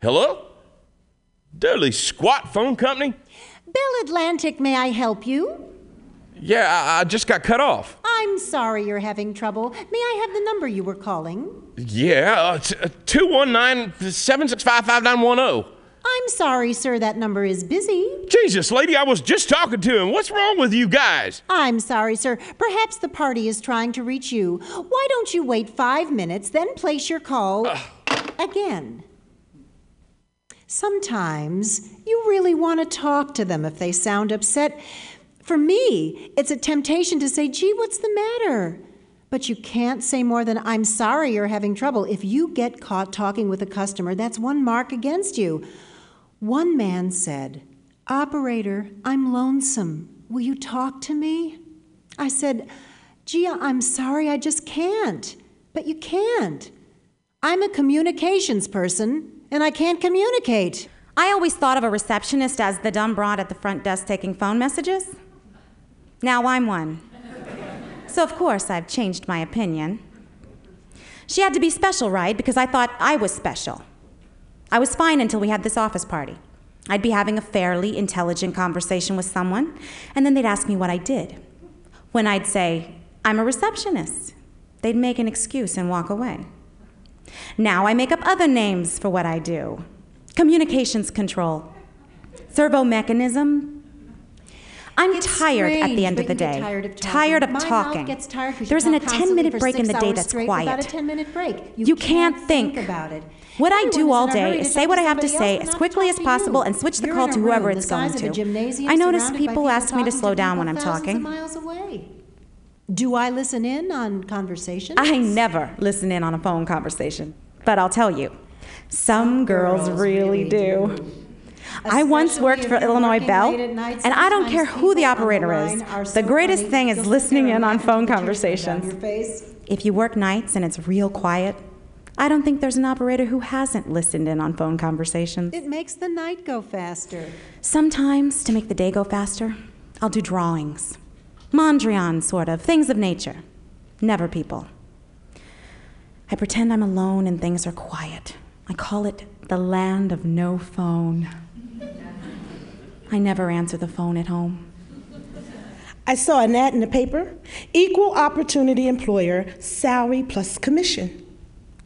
Hello? Dirty squat phone company? Bell Atlantic, may I help you? Yeah, I, I just got cut off. I'm sorry you're having trouble. May I have the number you were calling? Yeah, uh, t- uh, 219 765 5910. I'm sorry, sir, that number is busy. Jesus, lady, I was just talking to him. What's wrong with you guys? I'm sorry, sir. Perhaps the party is trying to reach you. Why don't you wait five minutes, then place your call again? Sometimes you really want to talk to them if they sound upset. For me, it's a temptation to say, gee, what's the matter? But you can't say more than, I'm sorry you're having trouble. If you get caught talking with a customer, that's one mark against you. One man said, Operator, I'm lonesome. Will you talk to me? I said, Gee, I'm sorry, I just can't. But you can't. I'm a communications person, and I can't communicate. I always thought of a receptionist as the dumb broad at the front desk taking phone messages. Now I'm one. So, of course, I've changed my opinion. She had to be special, right? Because I thought I was special. I was fine until we had this office party. I'd be having a fairly intelligent conversation with someone, and then they'd ask me what I did. When I'd say, I'm a receptionist, they'd make an excuse and walk away. Now I make up other names for what I do communications control, servo mechanism. I'm It's tired at the end of the day. tired of talking. Tired of My mouth talking. gets tired 'cause you There isn't a 10 minute break in the day that's quiet. Without a 10 minute break. You, You can't think. think. about it. What I do all is in a hurry day is say what I have to say as quickly as possible and switch the You're call to whoever it's going to. I notice people ask me to slow down when I'm talking. miles away. Do I listen in on conversations? I never listen in on a phone conversation, but I'll tell you, some girls, really, do. I once worked for Illinois Bell, and I don't care who the operator is. The greatest thing is listening in on phone conversations. If you work nights and it's real quiet, I don't think there's an operator who hasn't listened in on phone conversations. It makes the night go faster. Sometimes, to make the day go faster, I'll do drawings. Mondrian, sort of, things of nature. Never people. I pretend I'm alone and things are quiet. I call it the land of no phone. I never answer the phone at home. I saw an ad in the paper equal opportunity employer, salary plus commission.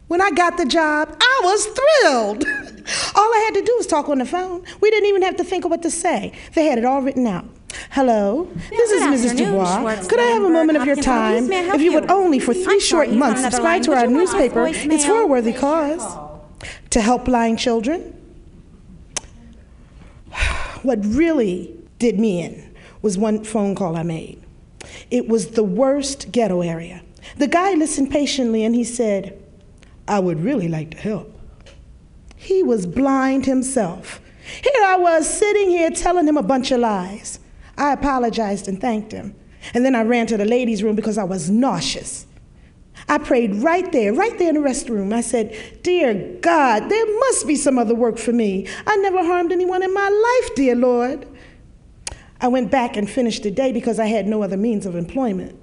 When I got the job, I was thrilled. all I had to do was talk on the phone. We didn't even have to think of what to say, they had it all written out. Hello, this is Mrs. Dubois. Schwartz, Could I have a moment of your time? Hopkins, may I help If you would only for three I'm short sorry, months subscribe line. to our you want his newspaper, it's for a worthy cause. To help blind children. What really did me in was one phone call I made. It was the worst ghetto area. The guy listened patiently and he said, I would really like to help. He was blind himself. Here I was sitting here telling him a bunch of lies. I apologized and thanked him. And then I ran to the ladies' room because I was nauseous. I prayed right there, right there in the restroom. I said, Dear God, there must be some other work for me. I never harmed anyone in my life, dear Lord. I went back and finished the day because I had no other means of employment.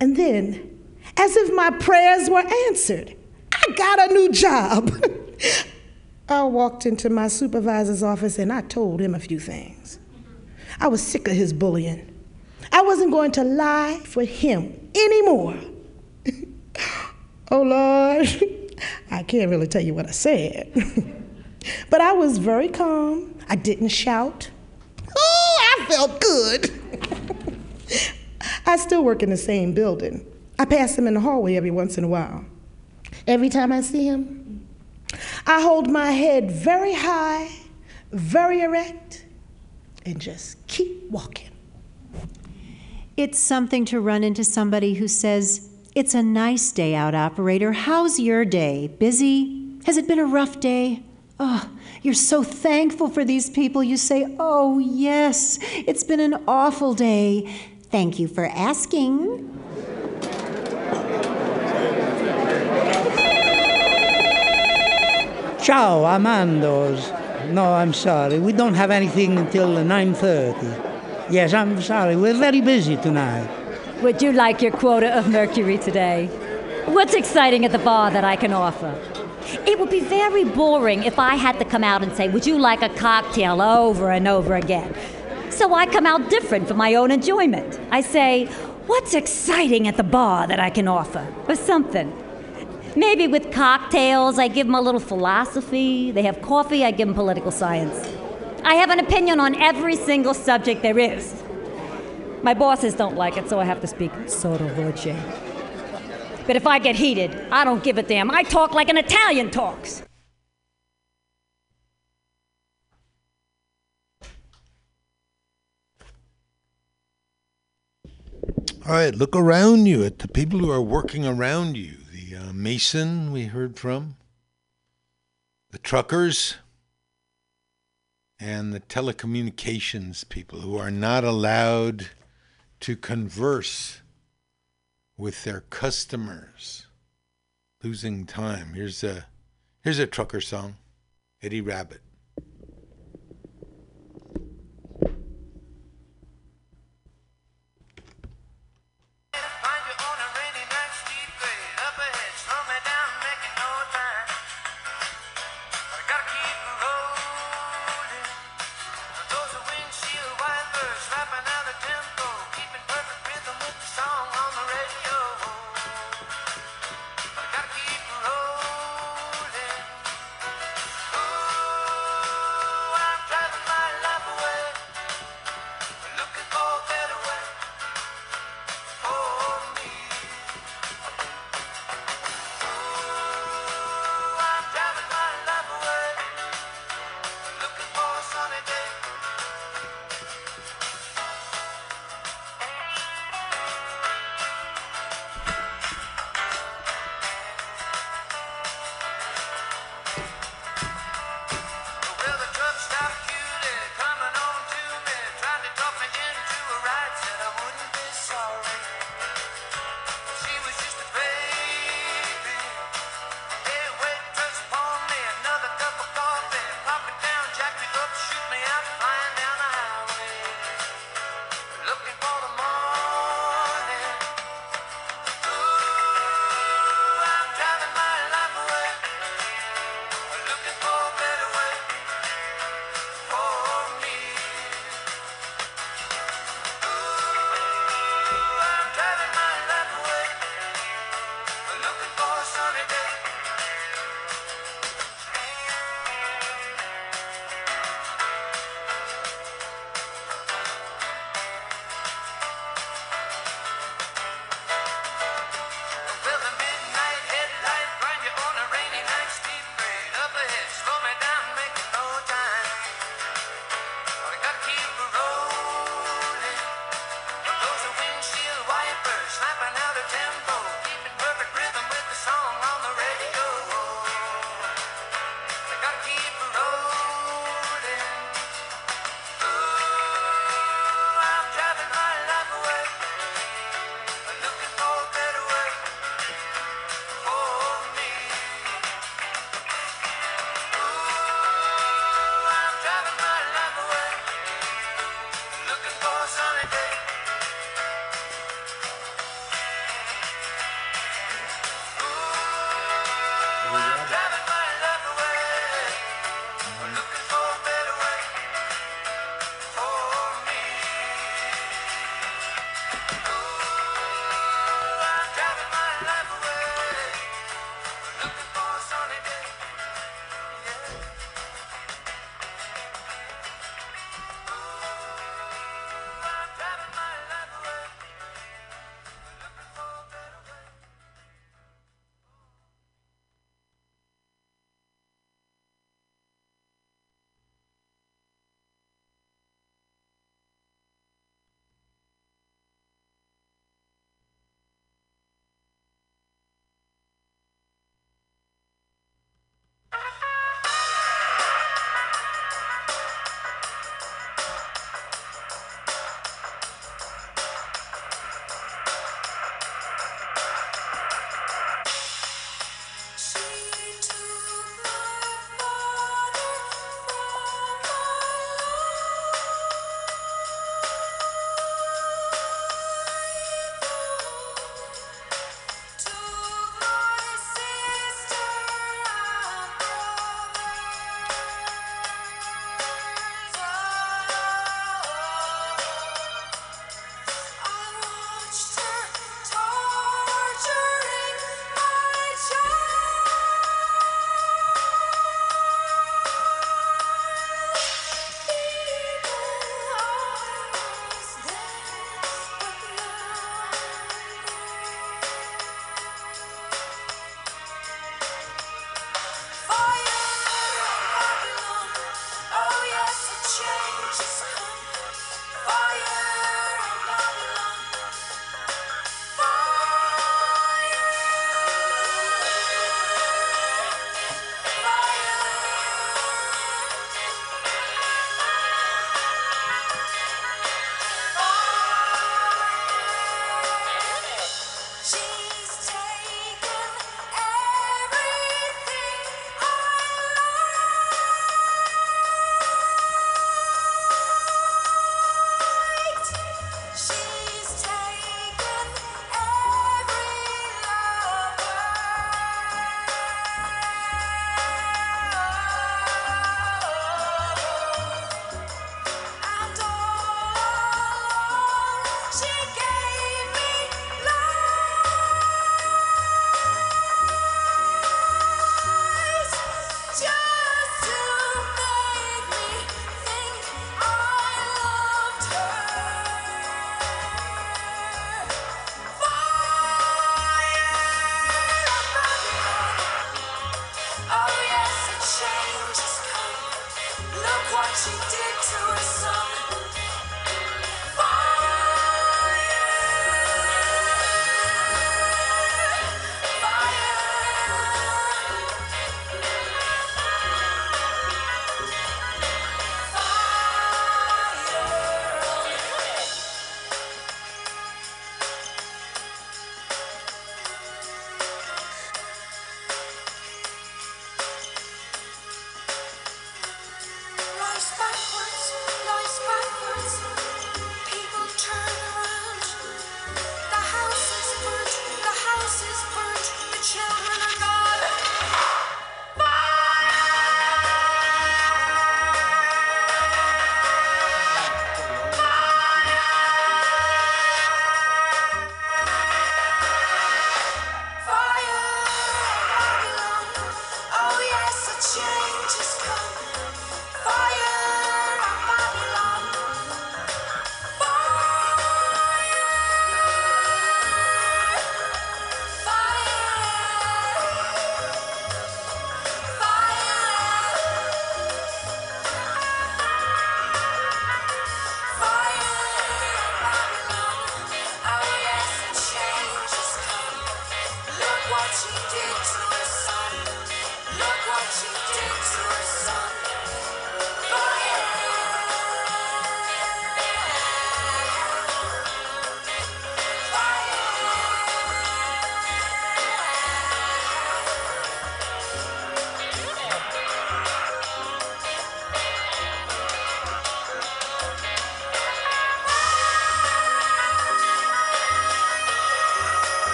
And then, as if my prayers were answered, I got a new job. I walked into my supervisor's office and I told him a few things. I was sick of his bullying. I wasn't going to lie for him anymore. Oh, Lord, I can't really tell you what I said. but I was very calm. I didn't shout. Oh, I felt good. I still work in the same building. I pass him in the hallway every once in a while. Every time I see him, I hold my head very high, very erect, and just keep walking. It's something to run into somebody who says, It's a nice day out, operator. How's your day? Busy? Has it been a rough day? Oh, you're so thankful for these people. You say, Oh, yes, it's been an awful day. Thank you for asking. Ciao, Amando's. No, I'm sorry. We don't have anything until 9.30. Yes, I'm sorry. We're very busy tonight. Would you like your quota of mercury today? What's exciting at the bar that I can offer? It would be very boring if I had to come out and say, Would you like a cocktail over and over again? So I come out different for my own enjoyment. I say, What's exciting at the bar that I can offer? Or something. Maybe with cocktails, I give them a little philosophy. They have coffee, I give them political science. I have an opinion on every single subject there is. My bosses don't like it, so I have to speak sotto voce. But if I get heated, I don't give a damn. I talk like an Italian talks. All right, look around you at the people who are working around you. The uh, mason we heard from, the truckers, and the telecommunications people who are not allowed to converse with their customers. Losing time. Here's a here's a trucker song. Eddie Rabbitt.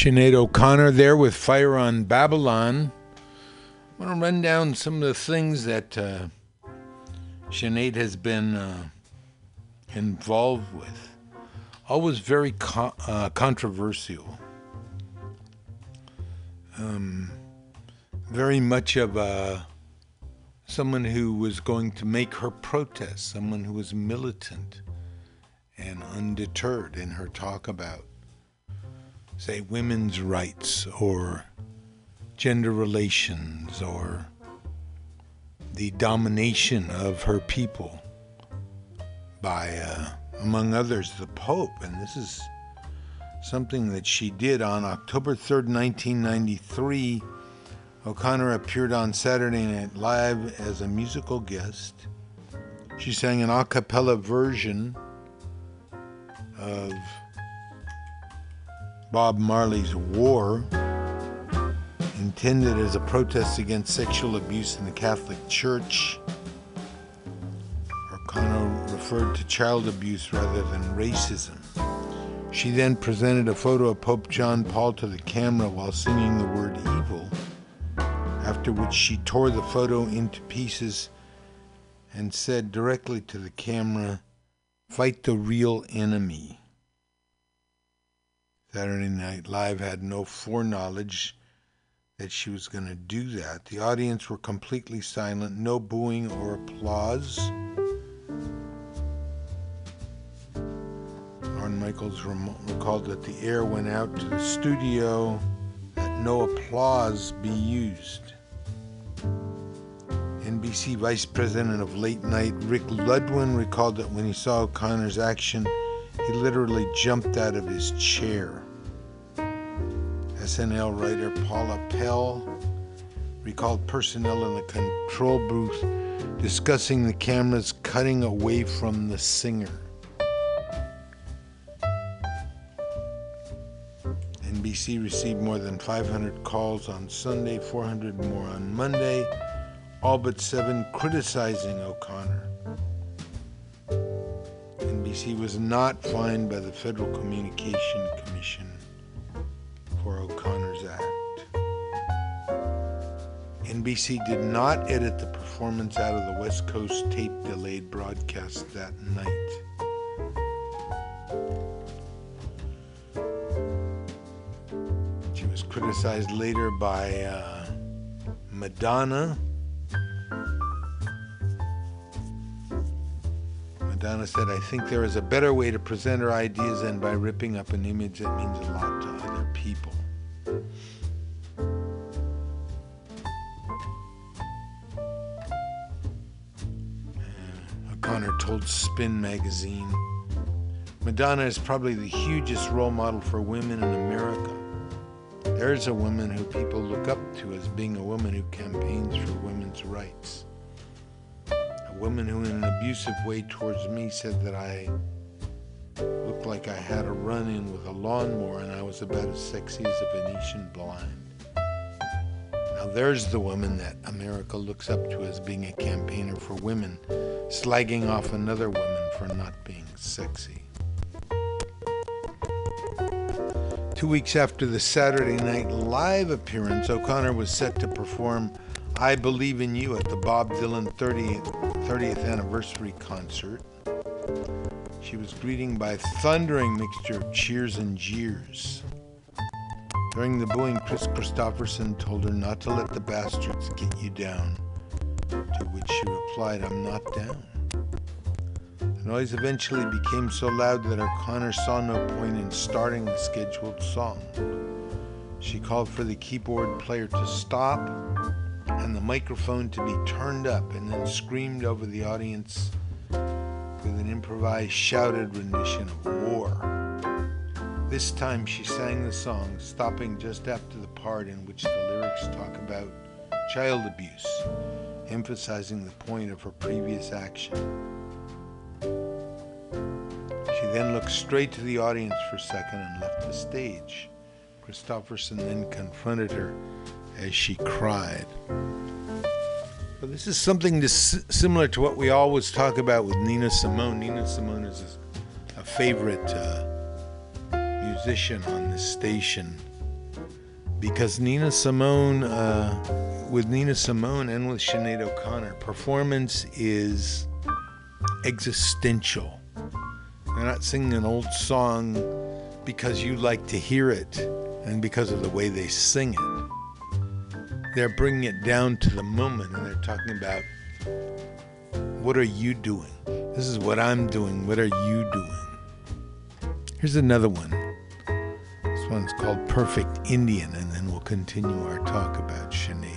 Sinead O'Connor there with Fire on Babylon. I want to run down some of the things that uh, Sinead has been uh, involved with. Always very co- uh, controversial. Um, very much of a someone who was going to make her protest, someone who was militant and undeterred in her talk about say women's rights or gender relations or the domination of her people by uh, among others the pope. And this is something that she did on october 3rd 1993 o'connor appeared on saturday night live as a musical guest. She sang an a cappella version of Bob Marley's War, intended as a protest against sexual abuse in the Catholic Church. O'Connor referred to child abuse rather than racism. She then presented a photo of Pope John Paul to the camera while singing the word evil, after which she tore the photo into pieces and said directly to the camera, Fight the real enemy. Saturday Night Live had no foreknowledge that she was going to do that. The audience were completely silent, no booing or applause. Lorne Michaels recalled that the air went out to the studio that no applause be used. NBC Vice President of Late Night Rick Ludwin recalled that when he saw O'Connor's action, he literally jumped out of his chair. SNL writer Paula Pell recalled personnel in the control booth discussing the cameras cutting away from the singer. NBC received more than 500 calls on Sunday, 400 more on Monday, all but seven criticizing O'Connor. NBC was not fined by the Federal Communication Commission for O'Connor's act. NBC did not edit the performance out of the West Coast tape delayed broadcast that night. She was criticized later by uh, Madonna. Madonna said, I think there is a better way to present her ideas than by ripping up an image that means a lot to other people. Uh, O'Connor told Spin magazine Madonna is probably the hugest role model for women in America. There's a woman who people look up to as being a woman who campaigns for women's rights. A woman who, in an abusive way towards me, said that I looked like I had a run in with a lawnmower and I was about as sexy as a Venetian blind. Now, there's the woman that America looks up to as being a campaigner for women, slagging off another woman for not being sexy. Two weeks after the Saturday Night Live appearance, O'Connor was set to perform I Believe in You at the Bob Dylan 30th, 30th anniversary concert. She was greeted by a thundering mixture of cheers and jeers. During the booing, Kris Kristofferson told her not to let the bastards get you down, to which she replied, I'm not down. The noise eventually became so loud that O'Connor saw no point in starting the scheduled song. She called for the keyboard player to stop and the microphone to be turned up and then screamed over the audience with an improvised shouted rendition of War. This time she sang the song, stopping just after the part in which the lyrics talk about child abuse, emphasizing the point of her previous action. She then looked straight to the audience for a second and left the stage. Kristofferson then confronted her as she cried. Well, this is something dis- similar to what we always talk about with Nina Simone. Nina Simone is a, a favorite uh, musician on this station because Nina Simone, uh, with Nina Simone and with Sinead O'Connor, performance is existential. They're not singing an old song because you like to hear it and because of the way they sing it. They're bringing it down to the moment and they're talking about what are you doing? This is what I'm doing. What are you doing? Here's another one. This one's called Perfect Indian, and then we'll continue our talk about Sinead.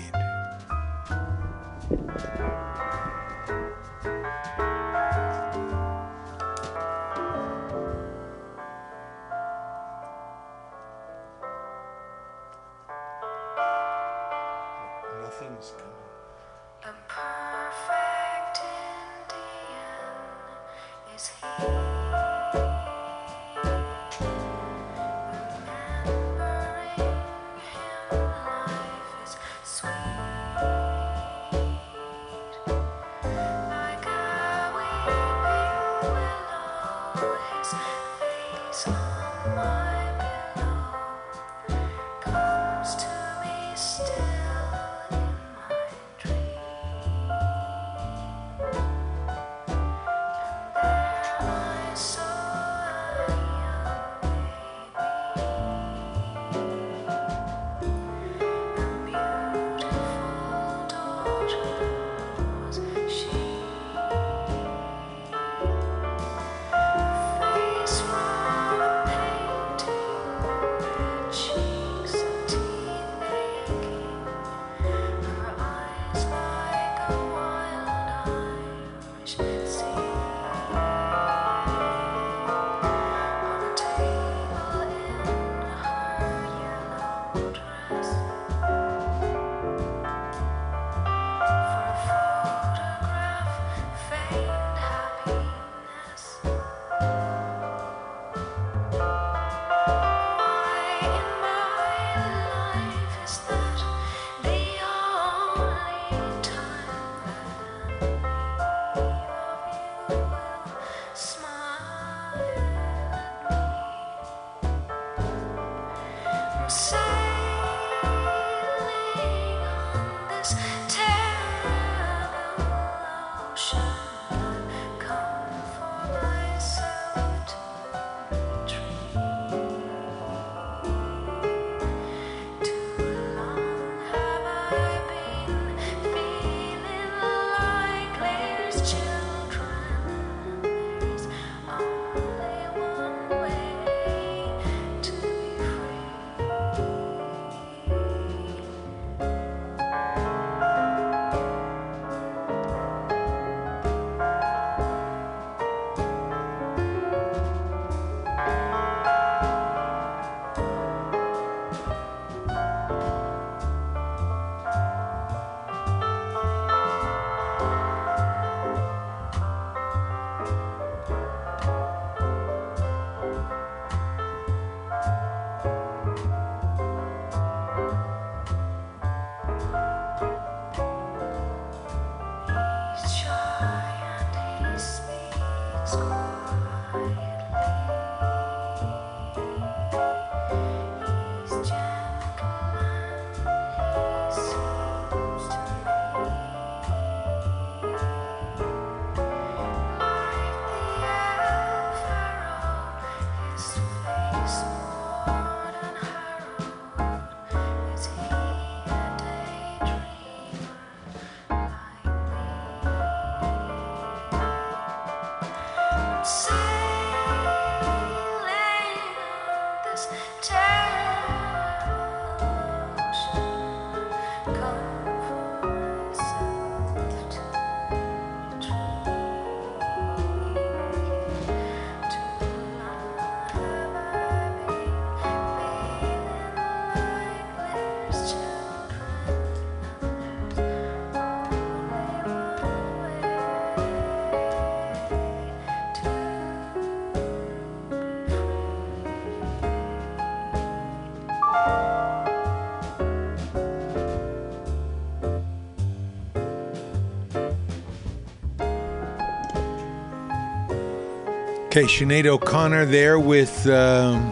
Okay, Sinead O'Connor there with um,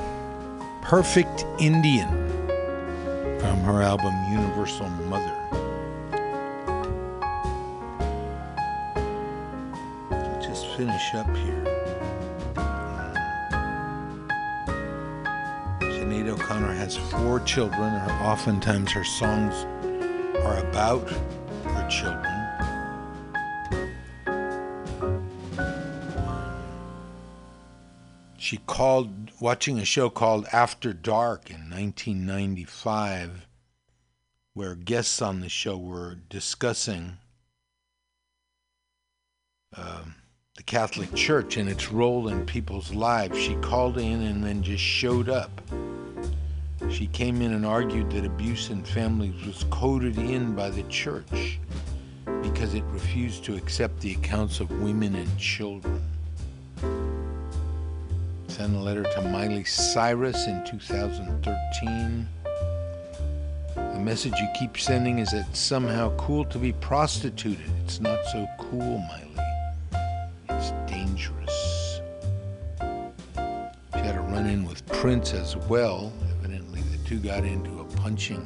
Perfect Indian from her album Universal Mother. Just finish up here. Sinead O'Connor has four children. Her, oftentimes her songs are about called watching a show called After Dark in 1995 where guests on the show were discussing um, the Catholic Church and its role in people's lives. She called in and then just showed up. She came in and argued that abuse in families was coded in by the church because it refused to accept the accounts of women and children sent a letter to Miley Cyrus in 2013. The message you keep sending is that it's somehow cool to be prostituted. It's not so cool, Miley. It's dangerous. She had a run in with Prince as well. Evidently, the two got into a punching.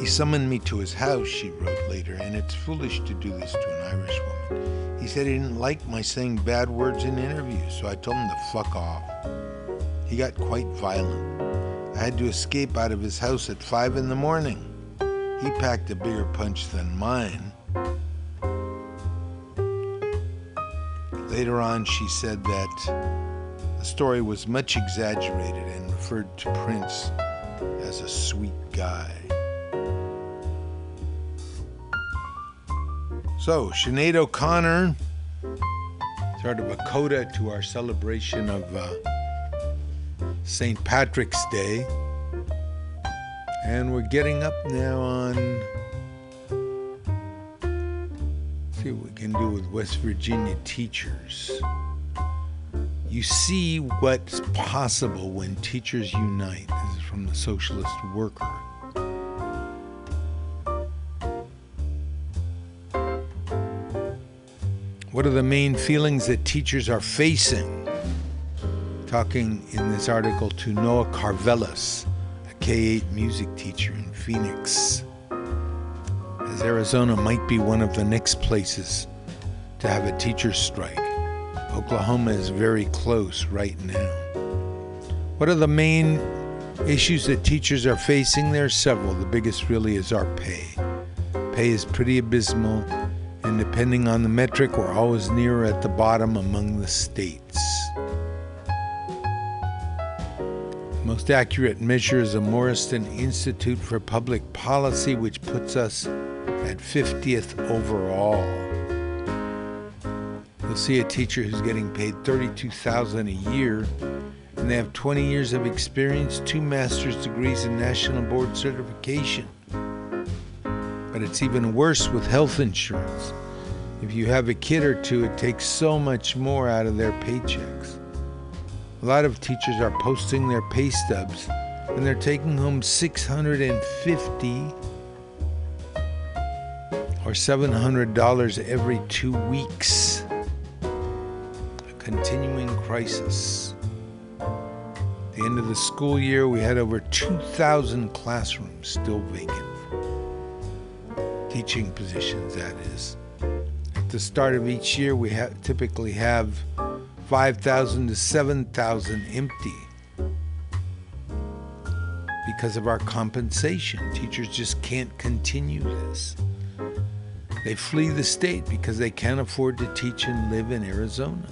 He summoned me to his house, she wrote later, and it's foolish to do this to an Irish woman. He said he didn't like my saying bad words in interviews, so I told him to fuck off. He got quite violent. I had to escape out of his house at five in the morning. He packed a bigger punch than mine. Later on, she said that the story was much exaggerated and referred to Prince as a sweet guy. So, Sinead O'Connor, sort of a coda to our celebration of uh, St. Patrick's Day. And we're getting up now on. See what we can do with West Virginia teachers. You see what's possible when teachers unite. This is from the Socialist Worker. What are the main feelings that teachers are facing? Talking in this article to Noah Karvelis, a K 8 music teacher in Phoenix. As Arizona might be one of the next places to have a teacher strike, Oklahoma is very close right now. What are the main issues that teachers are facing? There are several. The biggest really is our pay. Pay is pretty abysmal and depending on the metric, we're always near at the bottom among the states. Most accurate measure is the Morrison Institute for Public Policy, which puts us at 50th overall. You'll see a teacher who's getting paid $32,000 a year and they have 20 years of experience, two master's degrees, and national board certification but it's even worse with health insurance. If you have a kid or two, it takes so much more out of their paychecks. A lot of teachers are posting their pay stubs and they're taking home 650 or $700 every 2 weeks. A continuing crisis. At the end of the school year, we had over 2,000 classrooms still vacant teaching positions, that is. The start of each year, we ha- typically have 5,000 to 7,000 empty because of our compensation. Teachers just can't continue this. They flee the state because they can't afford to teach and live in Arizona.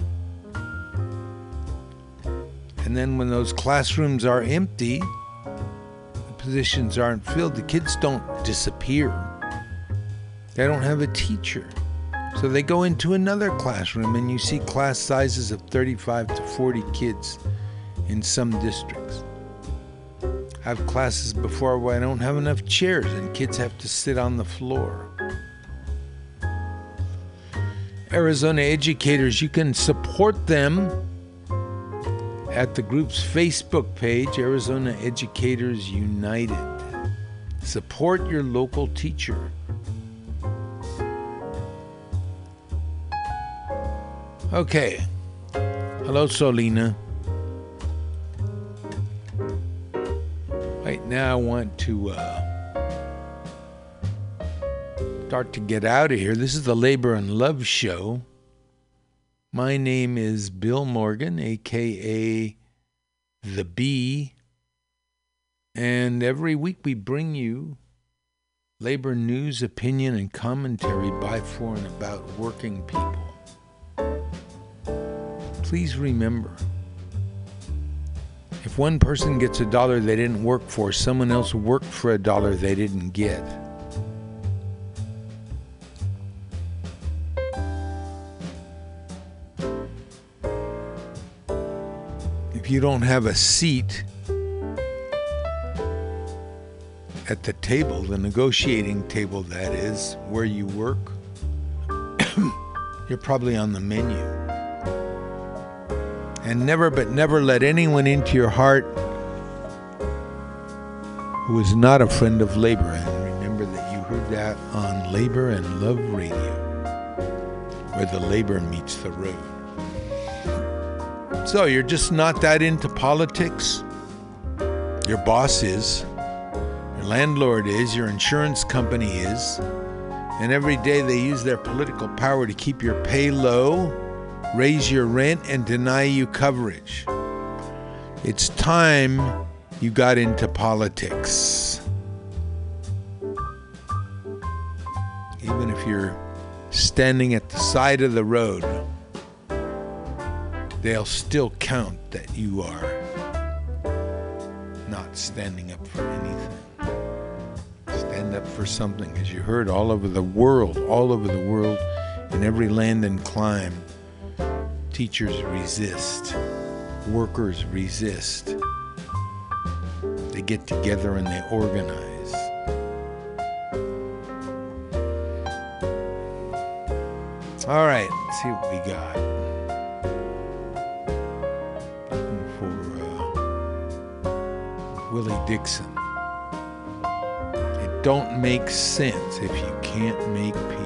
And then when those classrooms are empty, the positions aren't filled, the kids don't disappear. They don't have a teacher. So they go into another classroom, and you see class sizes of 35 to 40 kids in some districts. I have classes before where I don't have enough chairs, and kids have to sit on the floor. Arizona educators, you can support them at the group's Facebook page, Arizona Educators United. Support your local teacher. Okay. Hello, Solina. Right now, I want to uh, start to get out of here. This is the Labor and Love Show. My name is Bill Morgan, aka The Bee. And every week we bring you labor news, opinion, and commentary by, for, and about working people. Please remember if one person gets a dollar they didn't work for, someone else worked for a dollar they didn't get. If you don't have a seat at the table, the negotiating table that is, where you work, you're probably on the menu. And never but never let anyone into your heart who is not a friend of labor. And remember that you heard that on Labor and Love Radio, where the labor meets the road. So you're just not that into politics? Your boss is, your landlord is, your insurance company is, and every day they use their political power to keep your pay low, raise your rent, and deny you coverage. It's time you got into politics. Even if you're standing at the side of the road, they'll still count that you are not standing up for anything. Stand up for something, as you heard all over the world, all over the world, in every land and clime. Teachers resist, workers resist. They get together and they organize. All right, let's see what we got. Looking for uh, Willie Dixon. It don't make sense if you can't make peace.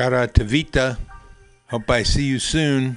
Shout out to Vita. Hope I see you soon.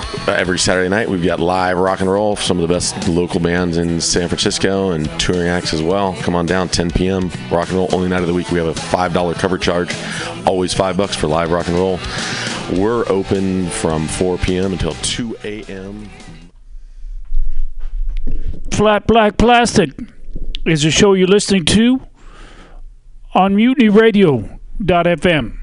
Uh, every Saturday night, we've got live rock and roll, some of the best local bands in San Francisco and touring acts as well. Come on down, 10 p.m. Rock and roll, only night of the week. We have a $5 cover charge, always five bucks for live rock and roll. We're open from 4 p.m. until 2 a.m. Flat Black Plastic is a show you're listening to on mutinyradio.fm.